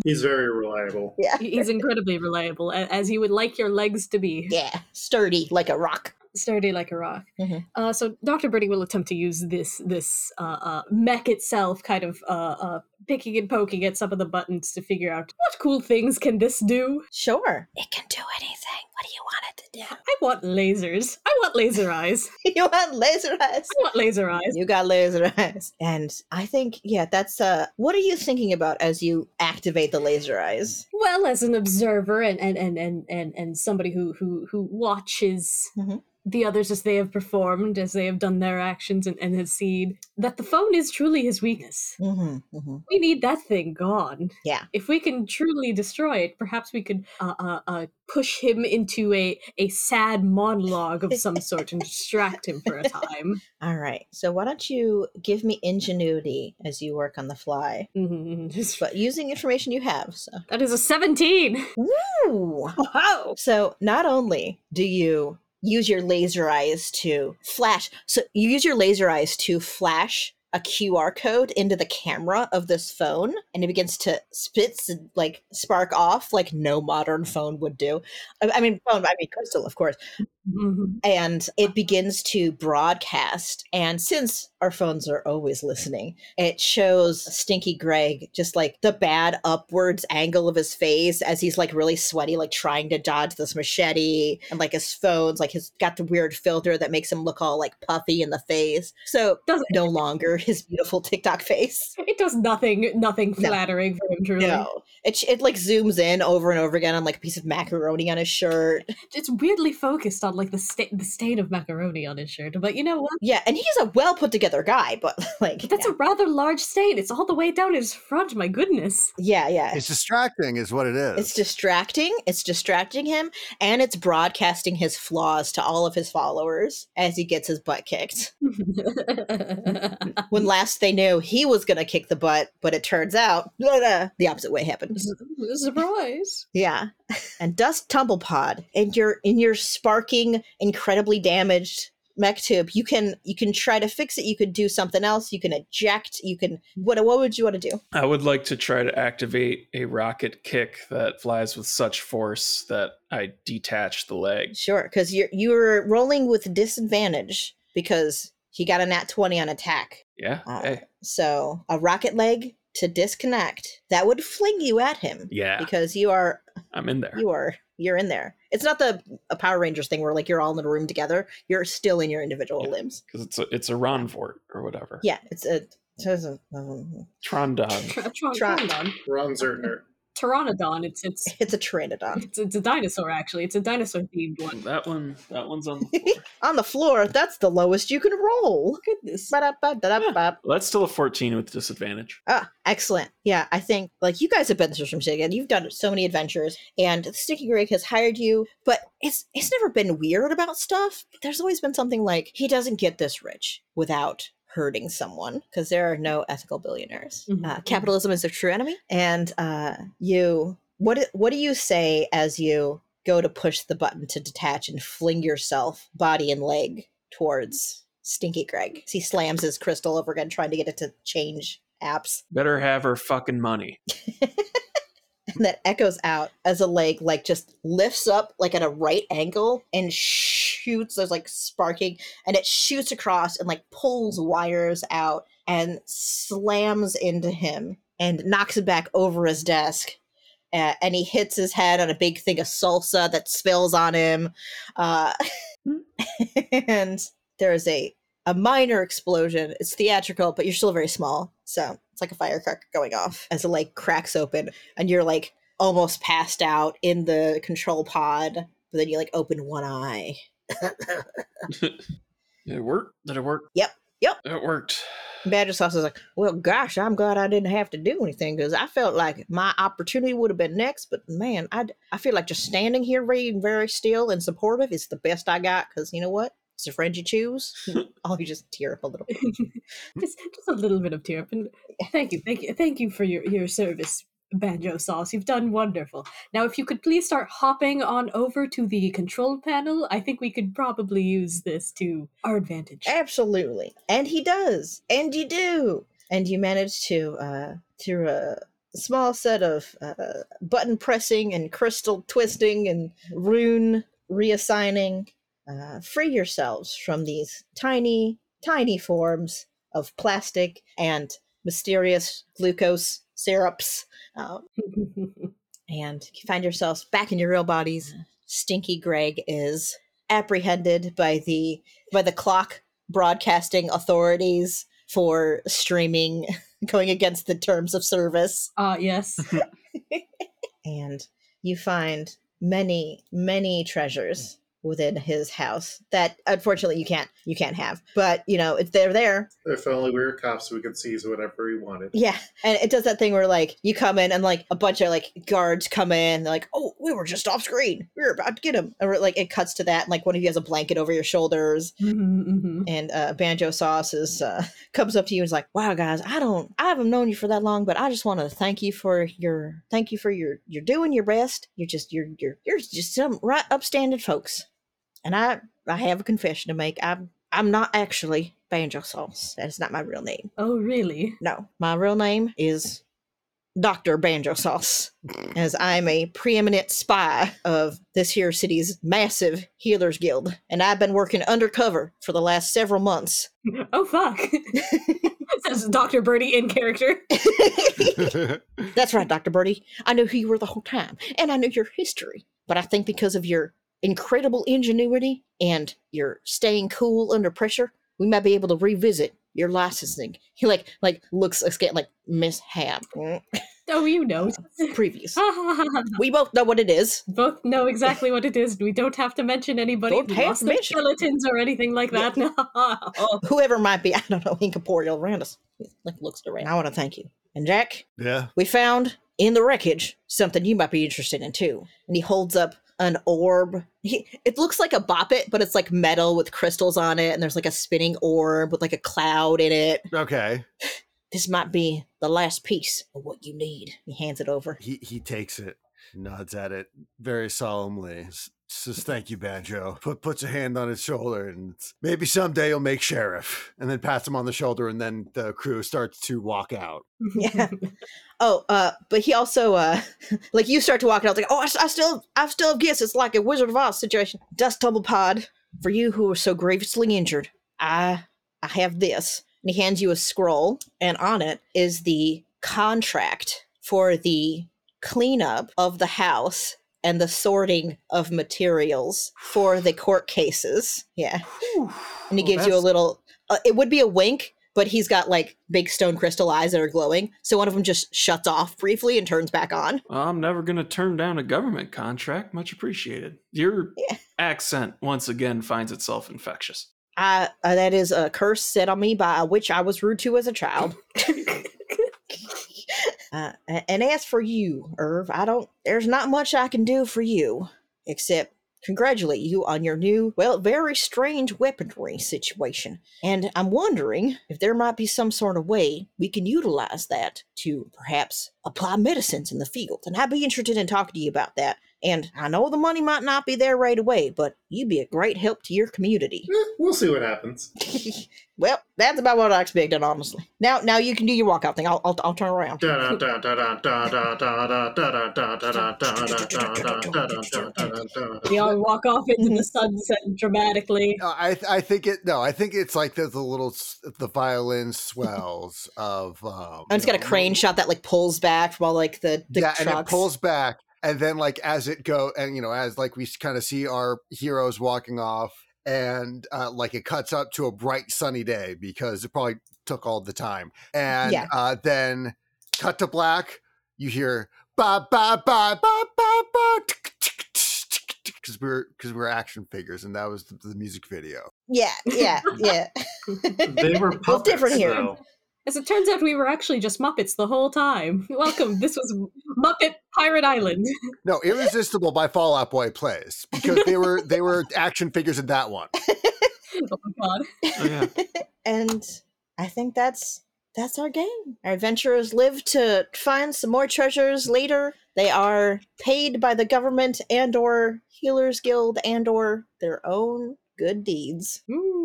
He's very reliable. yeah. He's incredibly reliable, as you would like your legs to be. Yeah. Sturdy like a rock. sturdy like a rock. Mhm. Uh, so Dr. Birdie will attempt to use this this uh, uh, mech itself, kind of uh, uh, picking and poking at some of the buttons to figure out what cool things can this do. Sure. It can do anything. What do you want it to do? I want lasers. I want laser eyes. you want laser eyes? I want laser eyes. You got laser eyes. And I think, yeah, that's uh what are you thinking about as you activate the laser eyes? Well, as an observer and and and and and, and somebody who who who watches. Mhm. The others as they have performed, as they have done their actions, and, and has seen that the phone is truly his weakness. Mm-hmm, mm-hmm. We need that thing gone. Yeah. If we can truly destroy it, perhaps we could uh, uh, uh, push him into a, a sad monologue of some sort and distract him for a time. All right. So why don't you give me ingenuity as you work on the fly? Mhm. But using information you have, so that is a 17. Ooh. Wow. So not only do you use your laser eyes to flash, so you use your laser eyes to flash a QR code into the camera of this phone, and it begins to spits like spark off like no modern phone would do. I, mean, phone. I mean, crystal, of course. Mhm. And it begins to broadcast. And since our phones are always listening, it shows Stinky Greg just like the bad upwards angle of his face as he's like really sweaty, like trying to dodge this machete. And like his phone's like he's got the weird filter that makes him look all like puffy in the face. So Doesn't- no longer his beautiful TikTok face. It does nothing, nothing No. flattering for him, truly. No. It, it like zooms in over and over again on like a piece of macaroni on his shirt. It's weirdly focused on like the, sta- the stain of macaroni on his shirt. But you know what? Yeah, and he's a well put together guy, but like That's a rather large stain. It's all the way down his front. My goodness. yeah, yeah. It's distracting, is what it is. It's distracting. It's distracting him, and it's broadcasting his flaws to all of his followers as he gets his butt kicked. When last they knew he was going to kick the butt, but it turns out the opposite way happened. Surprise. Yeah, and Dust Tumblepod, and your in your sparking, incredibly damaged mech tube. You can you can try to fix it. You could do something else. You can eject. You can what what would you want to do? I would like to try to activate a rocket kick that flies with such force that I detach the leg. Sure, because you're you're rolling with disadvantage because he got a nat twenty on attack. Yeah. Uh, Hey. So a rocket leg to disconnect that would fling you at him Yeah. because you are I'm in there. you are you're in there. It's not the a Power Rangers thing where like you're all in a room together. You're still in your individual Yeah. limbs. Because it's a it's a Ronvort or whatever. Yeah, it's a. it's a- um, Trondon. Tr- Tron- Tron- Pteranodon. Ron Zertner. Pteranodon. It's it's It's a Pteranodon. it's, it's a dinosaur actually. It's a dinosaur themed one. that one that one's on the floor. On the floor, that's the lowest you can roll. Goodness. Ba-da-ba-da-da-ba. Well, that's still a 14 with disadvantage. Ah, excellent. Yeah, I think like you guys have been through some shit and you've done so many adventures and the Stinky Greg has hired you, but it's it's never been weird about stuff. There's always been something like he doesn't get this rich without hurting someone because there are no ethical billionaires. Mhm. Uh, capitalism is a true enemy, and uh, you what do- what do you say as you go to push the button to detach and fling yourself body and leg towards Stinky Greg? He slams his crystal over again, trying to get it to change apps Better have her fucking money. and that echoes out as a leg like just lifts up like at a right angle and shoots there's like sparking and it shoots across and like pulls wires out and slams into him and knocks him back over his desk uh, and he hits his head on a big thing of salsa that spills on him uh, and there's a a minor explosion. It's theatrical but you're still very small so it's like a firecracker going off as the leg cracks open and you're like almost passed out in the control pod but then you like open one eye it worked. Did it work? Yep. Yep. It worked. badger sauce is like well gosh i'm glad i didn't have to do anything because i felt like my opportunity would have been next but man i, I feel like just standing here being very still and supportive is the best i got because you know what it's a friend you choose oh you just tear up a little bit just, just a little bit of tear. up. And thank you, thank you, thank you for your your service, Banjo Sauce. You've done wonderful. Now, if you could please start hopping on over to the control panel, I think we could probably use this to our advantage. Absolutely. And he does. And you do. And you manage to, uh, through a small set of uh, button pressing and crystal twisting and rune reassigning, uh, free yourselves from these tiny, tiny forms of plastic and mysterious glucose syrups. Um, and you find yourselves back in your real bodies. Stinky Greg is apprehended by the by the clock broadcasting authorities for streaming going against the terms of service Ah, yes. and you find many many treasures within his house that unfortunately you can't you can't have. But you know if they're there. If only we were cops, we could seize whatever we wanted. yeah. And it does that thing where like you come in and like a bunch of like guards come in they're like oh we were just off screen. We were about to get him. Or like it cuts to that and like one of you has a blanket over your shoulders. Mhm, mhm. and uh, banjo sauce is uh, comes up to you and is like wow guys i don't i haven't known you for that long but i just want to thank you for your thank you for your you're doing your best. You're just you're you're you're just some right upstanding folks and i i have a confession to make i'm i'm not actually banjo sauce that is not my real name Oh, really? no my real name is dr banjo sauce as i'm a preeminent spy of this here city's massive healers guild and i've been working undercover for the last several months Oh, fuck. Says Dr. Birdie in character. That's right, Dr. Birdie. I knew who you were the whole time, and I knew your history. But I think because of your incredible ingenuity and your staying cool under pressure, we might be able to revisit your licensing. He like like looks askance, like mishap. Oh, you know. Previous. We both know what it is. Both know exactly what it is. We don't have to mention anybody Don't have to mention. skeletons or anything like Yeah. that. Oh, Whoever might be, I don't know, incorporeal around us. He, Like looks around. I want to thank you. And Jack, yeah. we found in the wreckage something you might be interested in too. And he holds up an orb. He, it looks like a boppet, but it's like metal with crystals on it, and there's like a spinning orb with like a cloud in it. Okay. This might be the last piece of what you need. He hands it over. He he takes it, nods at it very solemnly. Says thank you, Banjo. Put puts a hand on his shoulder and maybe someday you'll make sheriff. And then pats him on the shoulder, and then the crew starts to walk out. Yeah. Oh, uh, but he also, uh, like you start to walk out, like, oh, I still, I still have gifts. It's like a Wizard of Oz situation. Dust Tumble Pod, for you who are so grievously injured, I, I have this. And he hands you a scroll, and on it is the contract for the cleanup of the house and the sorting of materials for the court cases. Yeah. And he Well, gives you a little, uh, it would be a wink, but he's got like big stone crystal eyes that are glowing. So one of them just shuts off briefly and turns back on. I'm never going to turn down a government contract. Much appreciated. Your Yeah. accent once again finds itself infectious. I, uh, that is a curse set on me by a witch I was rude to as a child. uh, and as for you, Irv, I don't, there's not much I can do for you except congratulate you on your new, well, very strange weaponry situation. And I'm wondering if there might be some sort of way we can utilize that to perhaps apply medicines in the field. And I'd be interested in talking to you about that. And I know the money might not be there right away, but you'd be a great help to your community. Eh, we'll see what happens. well, that's about what I expected, honestly. Now, now you can do your walkout thing. I'll, I'll, I'll turn around. we all walk off into the sunset dramatically. No, I I think it. No, I think it's like the, the little s- the violin swells of. Um, And it's you got a know, crane shot that like pulls back from all like the, the yeah, trucks. and it pulls back, and then like as it go, and you know, as like we kind of see our heroes walking off, and uh, like it cuts up to a bright sunny day because it probably took all the time, and Yeah. uh, then cut to black. You hear ba ba ba ba ba ba because we're because we're action figures, and that was the, the music video. Yeah, yeah, yeah. They were Both puppets, different here. though. As it turns out, we were actually just Muppets the whole time. Welcome. This was Muppet Pirate Island. No, Irresistible by Fall Out Boy plays because they were they were action figures in that one. Oh my god. Oh, yeah. and I think that's that's our game. Our adventurers live to find some more treasures later. They are paid by the government and or healers guild and or their own good deeds. Mm.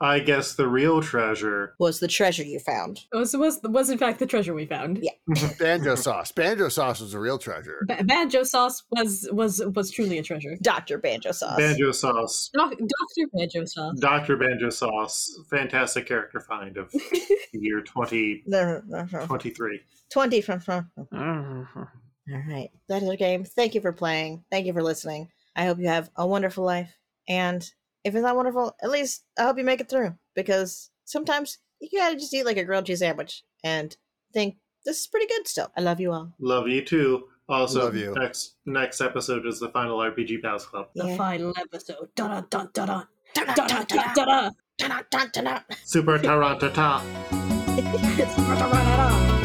I guess the real treasure. Was the treasure you found. Was, was was in fact the treasure we found. Yeah. Banjo sauce. Banjo sauce was a real treasure. Ba- Banjo sauce was was was truly a treasure. Dr. Banjo Sauce. Banjo Sauce. Doc, Doctor Banjo sauce. Dr. Banjo Sauce. Fantastic character find of year 2023. No, no, no, no. 20 from, from. All right. That is our game. Thank you for playing. Thank you for listening. I hope you have a wonderful life. And if it's not wonderful, at least I hope you make it through. Because sometimes you gotta just eat like a grilled cheese sandwich and think this is pretty good still. I love you all. Love you too. Also, Love you. next next episode is the final RPG Pals Club. The Yeah. final episode. Dun, dun, dun, dun, dun, dun, dun, dun, dun. Super Tarantata.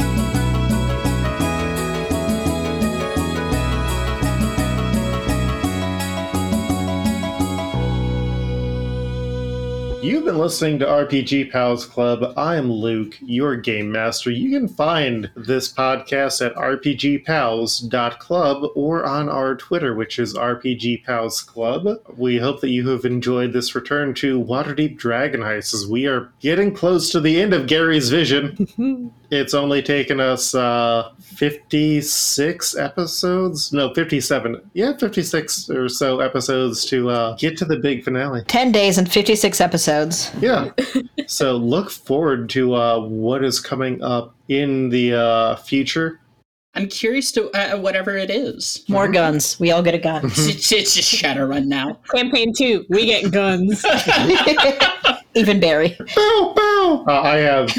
You've been listening to RPG Pals Club. I'm Luke, your game master. You can find this podcast at rpgpals.club or on our Twitter, which is RPG Pals Club. We hope that you have enjoyed this return to Waterdeep Dragon Heist as we are getting close to the end of Gary's vision. It's only taken us uh, 56 episodes? No, 57. Yeah, 56 or so episodes to uh, get to the big finale. 10 days and 56 episodes. Yeah. so look forward to uh, what is coming up in the uh, future. I'm curious to uh, whatever it is. More guns. We all get a gun. it's, it's just Shadowrun now. Campaign two. We get guns. Even Barry. Bow, bow. Uh, I have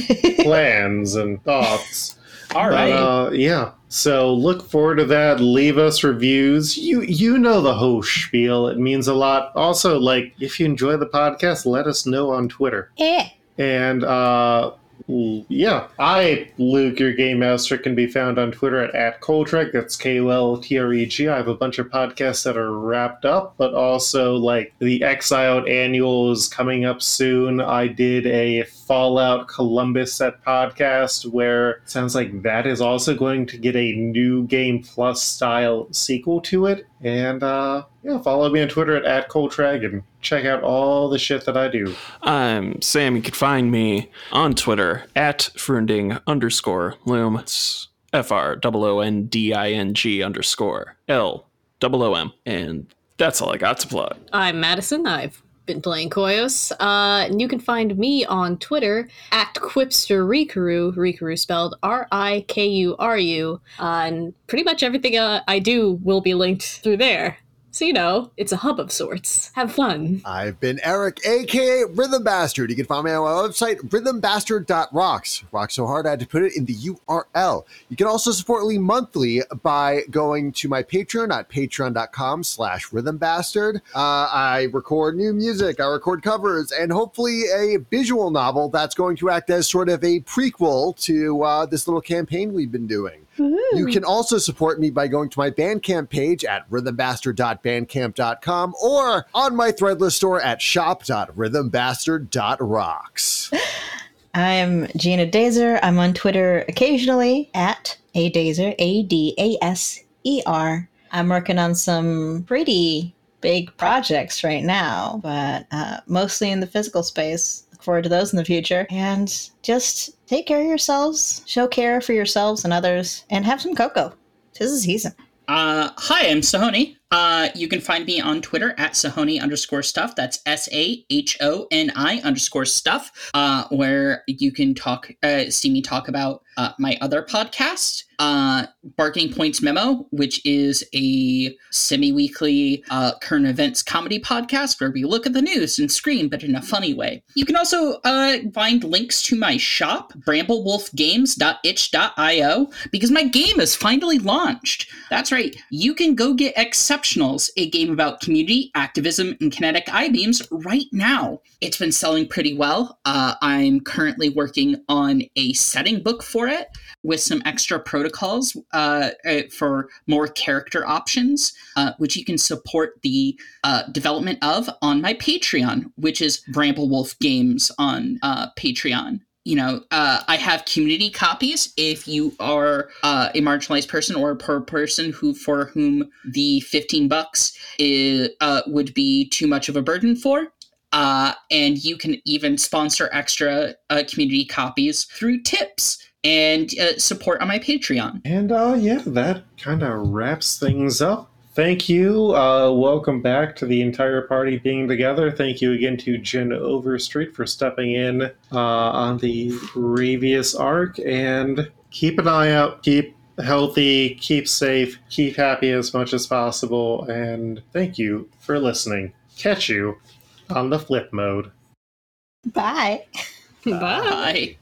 plans and thoughts. All right. Uh, yeah. So look forward to that. Leave us reviews. You you know the whole spiel. It means a lot. Also, like if you enjoy the podcast, let us know on Twitter. Eh. And uh, yeah, I Luke, your game master, can be found on Twitter at, at Koltreg. That's K O L T R E G. I have a bunch of podcasts that are wrapped up, but also like the Exiled Annual is coming up soon. I did a Fallout Columbus set podcast where it sounds like that is also going to get a new game plus style sequel to it. And uh, Yeah, follow me on Twitter at, at Koltreg and check out all the shit that I do. I'm Sam. You can find me on Twitter at Froonding underscore Loom. It's F R O O N D I N G underscore L O O M. And that's all I got to plug. I'm Madison. I've been playing Koyos. Uh, and you can find me on Twitter at Quipster Rikuru, spelled R I K U R U. Uh, and pretty much everything uh, I do will be linked through there. So, you know, it's a hub of sorts. Have fun. I've been Eric, aka Rhythm Bastard. You can find me on my website, rhythmbastard.rocks. Rock so hard I had to put it in the URL. You can also support me monthly by going to my Patreon at patreon.com slash rhythmbastard. Uh, I record new music, I record covers, and hopefully a visual novel that's going to act as sort of a prequel to uh, this little campaign we've been doing. You can also support me by going to my Bandcamp page at rhythmbastard.bandcamp.com or on my Threadless store at shop.rhythmbastard.rocks. I'm Gina Dazer. I'm on Twitter occasionally at Adaser, A D A S E R. I'm working on some pretty big projects right now, but uh, mostly in the physical space. Look forward to those in the future. And just take care of yourselves, show care for yourselves and others, and have some cocoa. Tis the season. Uh, hi, I'm Sahoni. Uh, you can find me on Twitter at Sahoni underscore stuff. That's S A H O N I underscore stuff, uh, where you can talk, uh, see me talk about uh, my other podcast, uh, Barking Points Memo, which is a semi weekly uh, current events comedy podcast where we look at the news and scream, but in a funny way. You can also find links to my shop, bramblewolfgames.itch.io, because my game is finally launched. That's right, you can go get Exceptionals, a game about community, activism, and kinetic I beams right now. It's been selling pretty well. Uh, I'm currently working on a setting book for it with some extra protocols uh, uh, for more character options, uh, which you can support the uh, development of on my Patreon, which is Bramblewolf Games on uh, Patreon. You know, uh, I have community copies if you are uh, a marginalized person or a per person who for whom the fifteen bucks is, uh, would be too much of a burden for. Uh, and you can even sponsor extra uh, community copies through tips and uh, support on my Patreon. And yeah, that kind of wraps things up. Thank you. Uh, welcome back to the entire party being together. Thank you again to Jen Overstreet for stepping in uh, on the previous arc. And keep an eye out. Keep healthy. Keep safe. Keep happy as much as possible. And thank you for listening. Catch you on the flip mode. Bye. Bye. Bye.